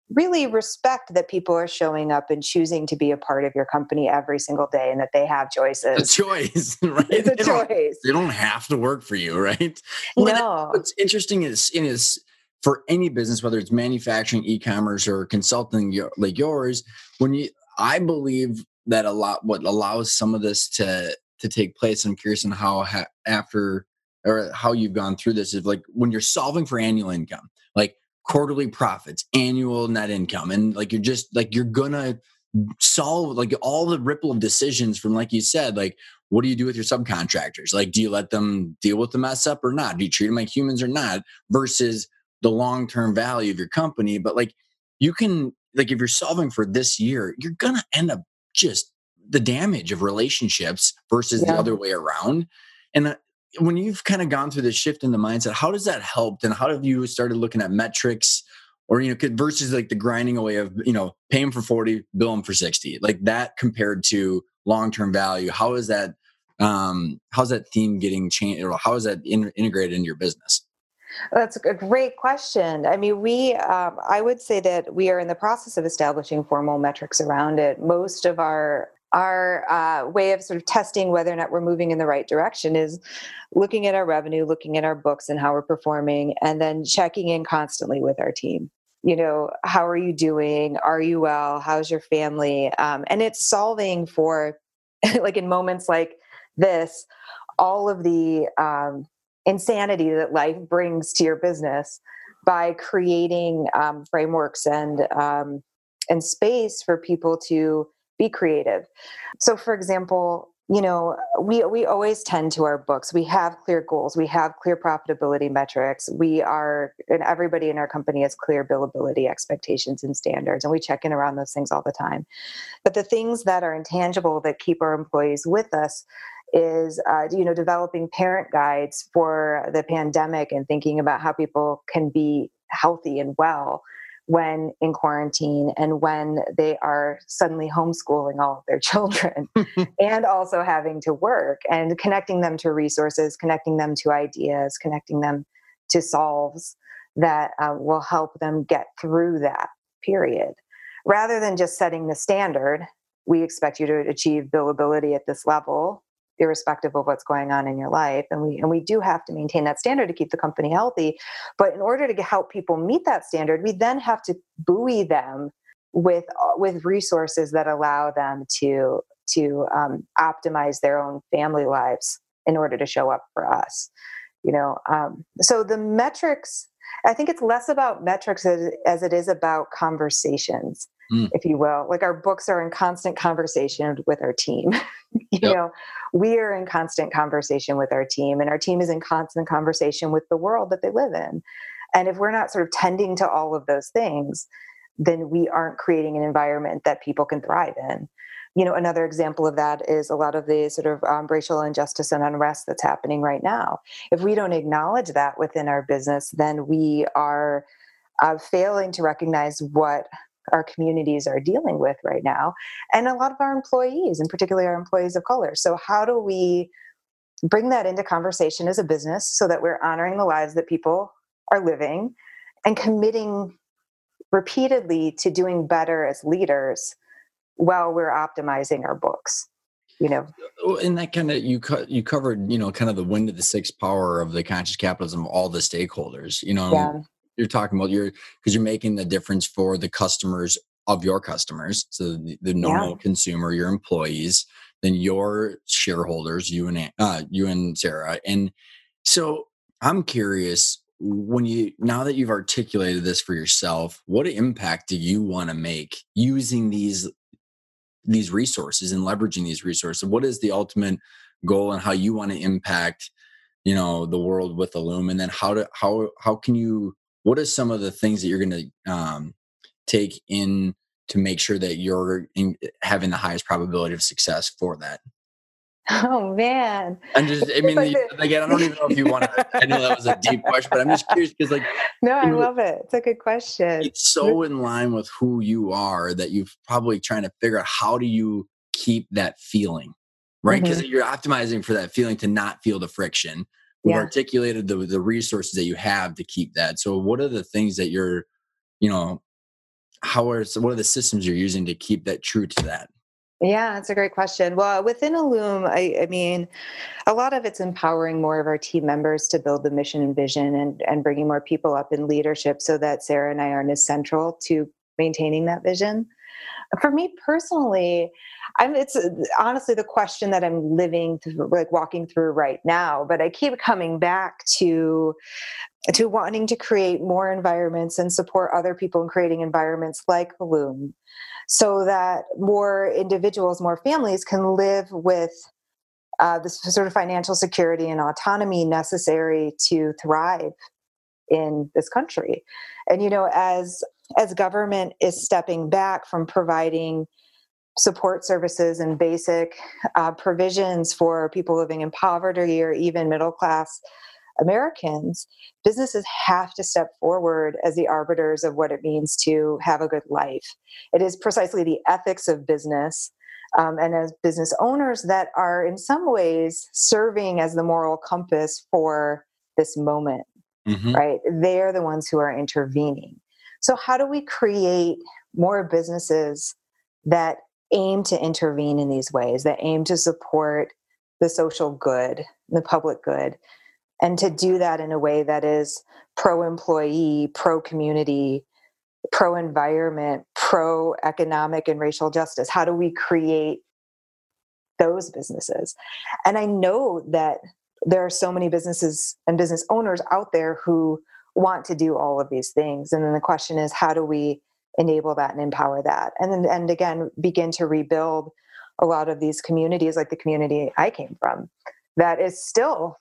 really respect that people are showing up and choosing to be a part of your company every single day and that they have choices. A choice, right? It's a they choice. Don't, they don't have to work for you, right? Well, no. What's interesting is in his for any business, whether it's manufacturing, e-commerce, or consulting like yours, when you, I believe that a lot what allows some of this to to take place. I'm curious on how ha, after or how you've gone through this is like when you're solving for annual income, like quarterly profits, annual net income, and like you're just like you're gonna solve like all the ripple of decisions from like you said like what do you do with your subcontractors like do you let them deal with the mess up or not do you treat them like humans or not versus the long term value of your company. But like you can, like, if you're solving for this year, you're going to end up just the damage of relationships versus yeah. the other way around. And uh, when you've kind of gone through this shift in the mindset, how does that help? And how have you started looking at metrics? Or you know, versus like the grinding away of you know, paying for forty, bill them for sixty, like that compared to long term value. How is that? Um, how's that theme getting changed? Or how is that in, integrated into your business? That's a great question. I mean, we, um, I would say that we are in the process of establishing formal metrics around it. Most of our our uh, way of sort of testing whether or not we're moving in the right direction is looking at our revenue, looking at our books and how we're performing, and then checking in constantly with our team. You know, how are you doing? Are you well? How's your family? Um, and it's solving for, like in moments like this, all of the um, insanity that life brings to your business by creating um, frameworks and um, and space for people to be creative. So, for example, you know we we always tend to our books. We have clear goals. We have clear profitability metrics. We are and everybody in our company has clear billability expectations and standards and we check in around those things all the time. But the things that are intangible that keep our employees with us is uh, you know developing parent guides for the pandemic and thinking about how people can be healthy and well when in quarantine and when they are suddenly homeschooling all of their children and also having to work and connecting them to resources connecting them to ideas connecting them to solves that uh, will help them get through that period. Rather than just setting the standard we expect you to achieve billability at this level irrespective of what's going on in your life and we and we do have to maintain that standard to keep the company healthy. But in order to help people meet that standard we then have to buoy them with uh, with resources that allow them to to um, optimize their own family lives in order to show up for us you know um, so the metrics i think it's less about metrics as, as it is about conversations mm. if you will. Like our books are in constant conversation with our team. you yep. know, we are in constant conversation with our team, and our team is in constant conversation with the world that they live in. And if we're not sort of tending to all of those things, then we aren't creating an environment that people can thrive in. You know, another example of that is a lot of the sort of um, racial injustice and unrest that's happening right now. If we don't acknowledge that within our business, then we are uh, failing to recognize what our communities are dealing with right now and a lot of our employees and particularly our employees of color. So how do we bring that into conversation as a business so that we're honoring the lives that people are living and committing repeatedly to doing better as leaders while we're optimizing our books you know? And that kind of you co- you covered you know kind of the wind of the sixth power of the conscious capitalism of all the stakeholders you know yeah you're talking about you're because you're making the difference for the customers of your customers so the, the normal yeah. consumer your employees then your shareholders you and uh, you and sarah and so i'm curious when you now that you've articulated this for yourself what impact do you want to make using these these resources and leveraging these resources what is the ultimate goal and how you want to impact you know the world with Illume and then how to how how can you what are some of the things that you're going to um, take in to make sure that you're in, having the highest probability of success for that Oh man! I'm just. I mean, again, I don't even know if you want to. I know that was a deep question, but I'm just curious because, like, no, I know, love it. It's a good question. It's so in line with who you are that you're probably trying to figure out how do you keep that feeling, right? Because mm-hmm. you're optimizing for that feeling to not feel the friction, We've yeah. articulated the the resources that you have to keep that. So what are the things that you're, you know, how are what are the systems you're using to keep that true to that? Yeah, that's a great question. Well, within Illume, I, I, mean, a lot of it's empowering more of our team members to build the mission and vision and, and bringing more people up in leadership so that Sarah and I aren't as central to maintaining that vision. For me personally, I'm it's honestly the question that I'm living through, like walking through right now, but I keep coming back to to wanting to create more environments and support other people in creating environments like Illume so that more individuals, more families can live with uh, this sort of financial security and autonomy necessary to thrive in this country. And you know, as as government is stepping back from providing support services and basic uh, provisions for people living in poverty or even middle class Americans, businesses have to step forward as the arbiters of what it means to have a good life. It is precisely the ethics of business um, and as business owners that are, in some ways, serving as the moral compass for this moment, mm-hmm. right? They're the ones who are intervening. So, how do we create more businesses that aim to intervene in these ways, that aim to support the social good, the public good, and to do that in a way that is pro employee, pro community, pro environment, pro economic and racial justice? How do we create those businesses? And I know that there are so many businesses and business owners out there who want to do all of these things. And then the question is, how do we enable that and empower that? And then and again begin to rebuild a lot of these communities like the community i came from that is still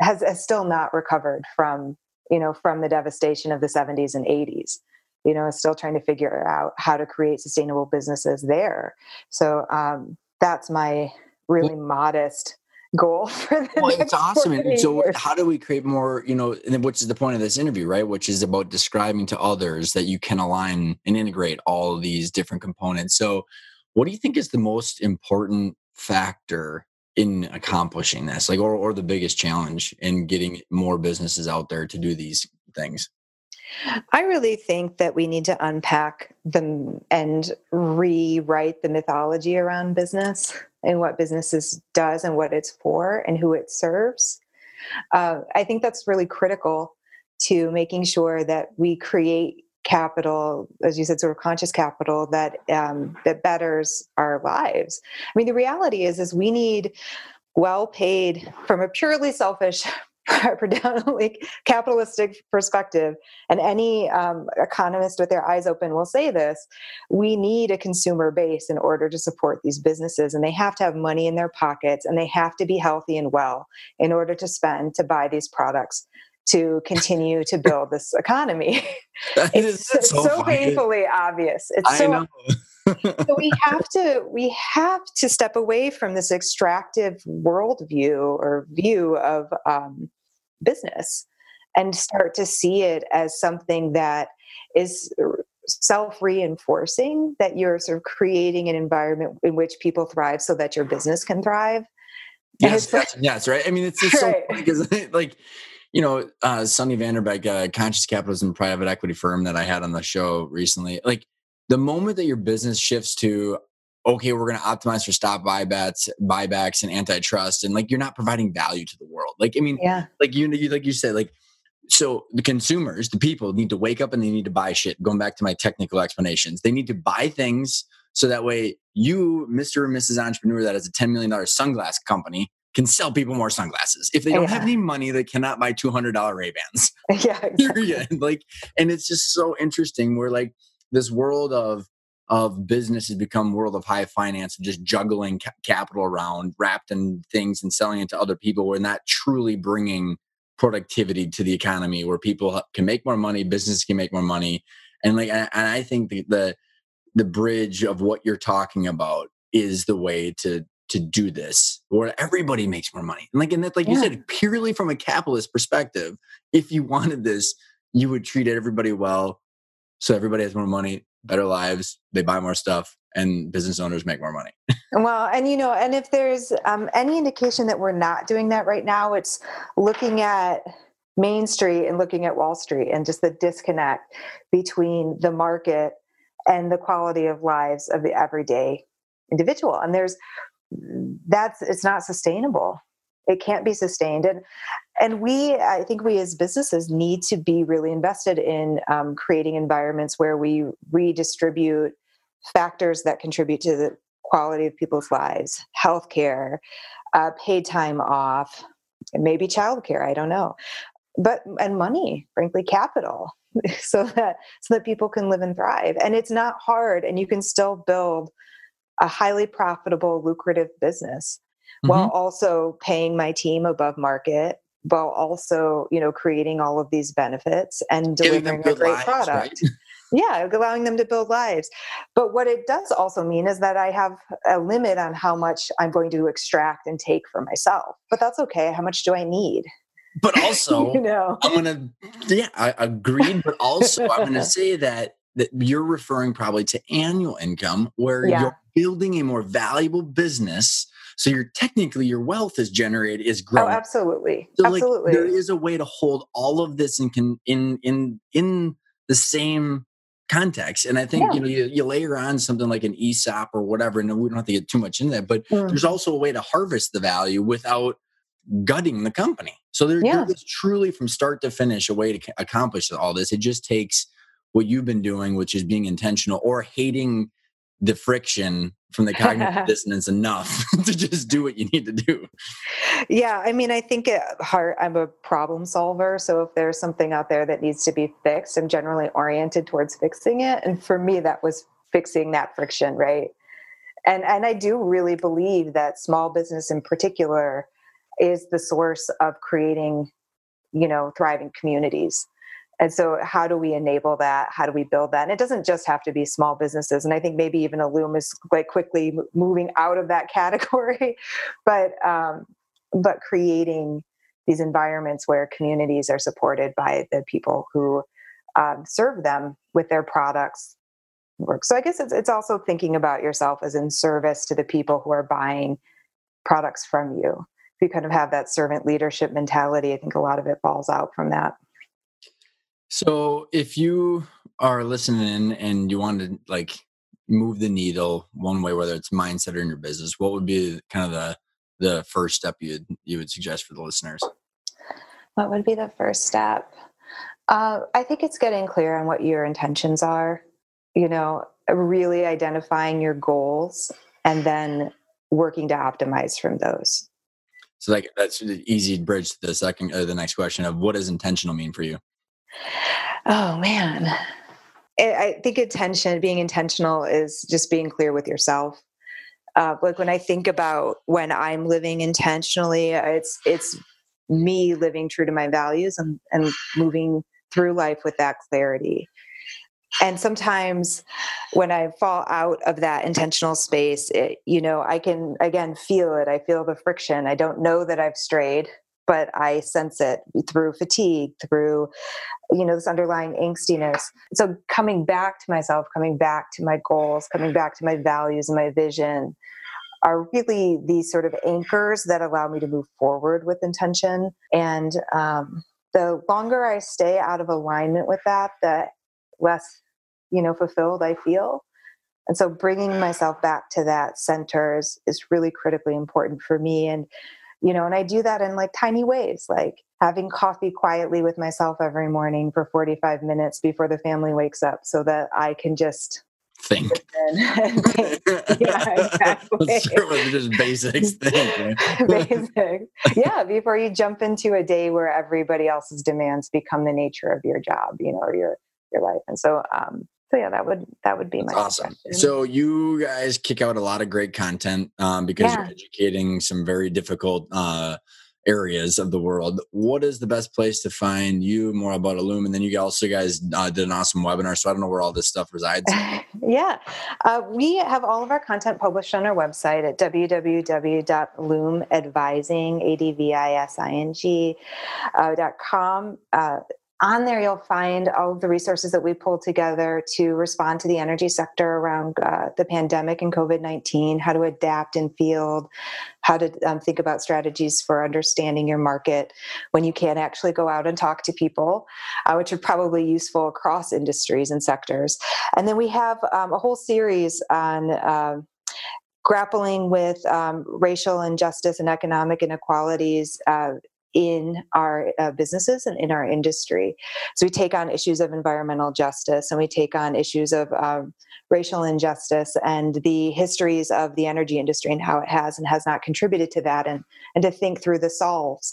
has, has still not recovered from you know from the devastation of the 70s and 80s you know still trying to figure out how to create sustainable businesses there. So um, that's my really modest goal for the well, it's awesome and so years. how do we create more you know which is the point of this interview right which is about describing to others that you can align and integrate all of these different components. So what do you think is the most important factor in accomplishing this like or, or the biggest challenge in getting more businesses out there to do these things? I really think that we need to unpack them and rewrite the mythology around business and what businesses does and what it's for and who it serves. Uh, I think that's really critical to making sure that we create capital, as you said, sort of conscious capital that um, that betters our lives. I mean, the reality is, is we need well paid from a purely selfish predominantly capitalistic perspective, and any um, economist with their eyes open will say this we need a consumer base in order to support these businesses, and they have to have money in their pockets and they have to be healthy and well in order to spend to buy these products to continue to build this economy. it's, it's so, so painfully obvious. It's I so. Know. so we have to we have to step away from this extractive worldview or view of um, business and start to see it as something that is self reinforcing that you're sort of creating an environment in which people thrive so that your business can thrive yes yes, yes right i mean it's just right. so because like you know uh sunny vanderbeck a conscious capitalism private equity firm that i had on the show recently like the moment that your business shifts to okay, we're going to optimize for stock buybacks, buybacks and antitrust, and like you're not providing value to the world. Like I mean, yeah, like you, you like you said, like so the consumers, the people need to wake up and they need to buy shit. Going back to my technical explanations, they need to buy things so that way you, Mr. and Mrs. Entrepreneur, that has a ten million dollar sunglass company. Can sell people more sunglasses. If they don't yeah. have any money, they cannot buy two hundred dollar Ray Bans. Yeah, exactly. like, and it's just so interesting. We're like this world of of business has become world of high finance and just juggling ca- capital around wrapped in things and selling it to other people we're not truly bringing productivity to the economy where people can make more money businesses can make more money and like and i think the the, the bridge of what you're talking about is the way to to do this where everybody makes more money and like and that like yeah. you said purely from a capitalist perspective if you wanted this you would treat everybody well so everybody has more money better lives, they buy more stuff, and business owners make more money. well, and you know, and if there's um, any indication that we're not doing that right now, it's looking at Main Street and looking at Wall Street and just the disconnect between the market and the quality of lives of the everyday individual. And there's that's it's not sustainable it can't be sustained and and we i think we as businesses need to be really invested in um, creating environments where we redistribute factors that contribute to the quality of people's lives healthcare uh, paid time off maybe childcare i don't know but and money frankly capital so that so that people can live and thrive and it's not hard and you can still build a highly profitable lucrative business mm-hmm. while also paying my team above market while also you know creating all of these benefits and delivering a great lives, product. Right? yeah allowing them to build lives. But what it does also mean is that i have a limit on how much i'm going to extract and take for myself but that's okay. How much do i need? But also you know? I'm gonna yeah i agreed but also i'm gonna say that that you're referring probably to annual income where yeah. you're building a more valuable business so you're technically your wealth is generated is oh, growing. Oh, absolutely. So absolutely. Like, there is a way to hold all of this in can in in in the same context. And I think yeah. you know you, you, layer on something like an ESOP or whatever, and we don't have to get too much into that, but mm. there's also a way to harvest the value without gutting the company. So there, yeah. there is truly from start to finish a way to accomplish all this. It just takes what you've been doing, which is being intentional or hating the friction from the cognitive dissonance enough to just do what you need to do. Yeah, I mean, I think at heart, I'm a problem solver. So if there's something out there that needs to be fixed, I'm generally oriented towards fixing it. And for me, that was fixing that friction, right? And and I do really believe that small business in particular is the source of creating, you know, thriving communities and so how do we enable that? How do we build that? And it doesn't just have to be small businesses and i think maybe even Illume is quite quickly moving out of that category. But um, but creating these environments where communities are supported by the people who um, serve them with their products work. So i guess it's, it's also thinking about yourself as in service to the people who are buying products from you. If you kind of have that servant leadership mentality i think a lot of it falls out from that so if you are listening and you want to like move the needle one way whether it's mindset or in your business what would be kind of the the first step you you would suggest for the listeners what would be the first step uh, I think it's getting clear on what your intentions are, you know, really identifying your goals and then working to optimize from those. So like that's an easy bridge to the second or the next question of what does intentional mean for you? Oh man. I think intention, being intentional is just being clear with yourself. Uh, like when I think about when I'm living intentionally, it's it's me living true to my values and, and moving through life with that clarity. And sometimes when I fall out of that intentional space, it, you know, I can again feel it. I feel the friction. I don't know that I've strayed, but I sense it through fatigue, through, you know, this underlying angstiness. So coming back to myself, coming back to my goals, coming back to my values and my vision are really these sort of anchors that allow me to move forward with intention. And um, the longer I stay out of alignment with that, the less, you know, fulfilled I feel. And so bringing myself back to that center is, is really critically important for me. And, you know, and I do that in like tiny ways, like having coffee quietly with myself every morning for 45 minutes before the family wakes up so that I can just think. think. Yeah, exactly. just basics. Basic. Yeah, before you jump into a day where everybody else's demands become the nature of your job, you know, or your your life. And so um so yeah, that would that would be That's my awesome. Question. So you guys kick out a lot of great content um, because yeah. you're educating some very difficult uh, areas of the world. What is the best place to find you more about Illume? And then you also guys uh, did an awesome webinar. So I don't know where all this stuff resides. yeah. Uh, we have all of our content published on our website at www.illumeadvising, uh, on there you'll find all of the resources that we pulled together to respond to the energy sector around uh, the pandemic and covid-19 how to adapt in field how to um, think about strategies for understanding your market when you can't actually go out and talk to people uh, which are probably useful across industries and sectors. And then we have um, a whole series on uh, grappling with um, racial injustice and economic inequalities uh, in our uh, businesses and in our industry. So we take on issues of environmental justice and we take on issues of um, racial injustice and the histories of the energy industry and how it has and has not contributed to that and, and to think through the solves.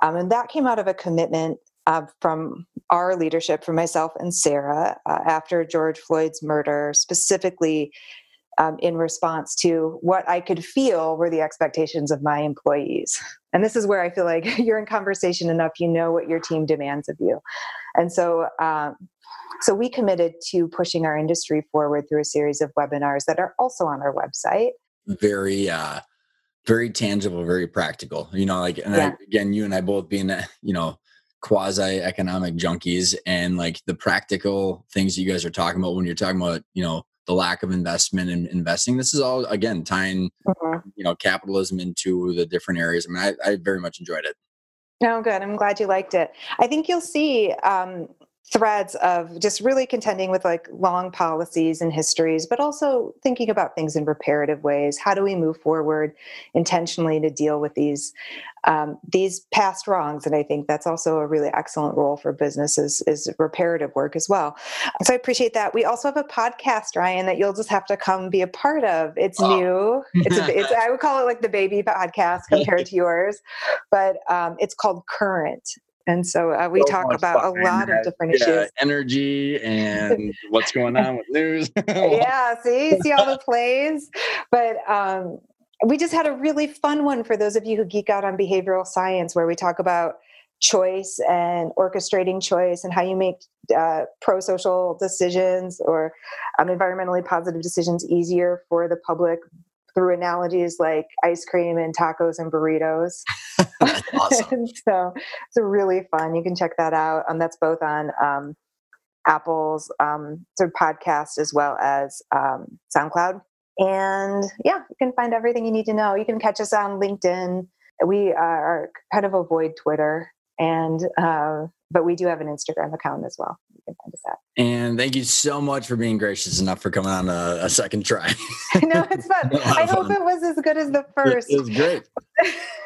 Um, and that came out of a commitment uh, from our leadership, from myself and Sarah, uh, after George Floyd's murder, specifically um, in response to what I could feel were the expectations of my employees. And this is where I feel like you're in conversation enough, you know what your team demands of you. And so, um, so we committed to pushing our industry forward through a series of webinars that are also on our website. Very, uh, very tangible, very practical. You know, like, and yeah. I, again, you and I both being, you know, quasi economic junkies and like the practical things you guys are talking about when you're talking about, you know, the lack of investment in investing. This is all again tying mm-hmm. you know capitalism into the different areas. I mean, I, I very much enjoyed it. No, oh, good. I'm glad you liked it. I think you'll see um, threads of just really contending with like long policies and histories, but also thinking about things in reparative ways. How do we move forward intentionally to deal with these um, these past wrongs? And I think that's also a really excellent role for businesses is reparative work as well. So I appreciate that. We also have a podcast, Ryan, that you'll just have to come be a part of. It's oh. new. It's, a, it's I would call it like the baby podcast compared to yours, but um, it's called Current and so uh, we so talk about a lot of different yeah, issues. energy and what's going on with news. Yeah see see all the plays? But um, we just had a really fun one for those of you who geek out on behavioral science where we talk about choice and orchestrating choice and how you make uh, pro-social decisions or um, environmentally positive decisions easier for the public through analogies like ice cream and tacos and burritos. awesome. so it's really fun. You can check that out. Um, that's both on um, Apple's um, sort of podcast as well as um, SoundCloud. And yeah, you can find everything you need to know. You can catch us on LinkedIn. We are kind of avoid Twitter, and uh, but we do have an Instagram account as well. You can find us at. And thank you so much for being gracious enough for coming on a, a second try. no, it's fun. I hope it was as good as the first. It was great.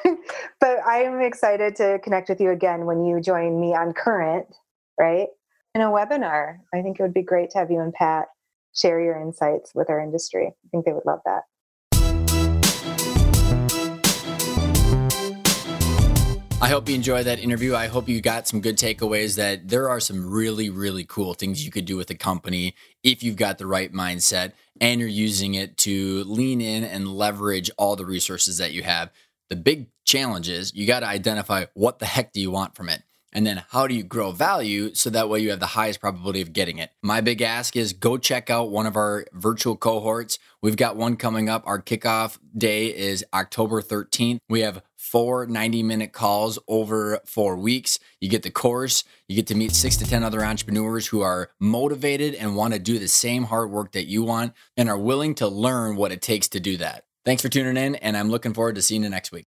but I am excited to connect with you again when you join me on Current, right? In a webinar. I think it would be great to have you and Pat share your insights with our industry. I think they would love that. I hope you enjoyed that interview. I hope you got some good takeaways that there are some really, really cool things you could do with a company if you've got the right mindset and you're using it to lean in and leverage all the resources that you have. The big challenge is you got to identify what the heck do you want from it? And then how do you grow value so that way you have the highest probability of getting it? My big ask is go check out one of our virtual cohorts. We've got one coming up. Our kickoff day is October 13th. We have four 90 minute calls over four weeks. You get the course, you get to meet six to 10 other entrepreneurs who are motivated and want to do the same hard work that you want and are willing to learn what it takes to do that. Thanks for tuning in, and I'm looking forward to seeing you next week.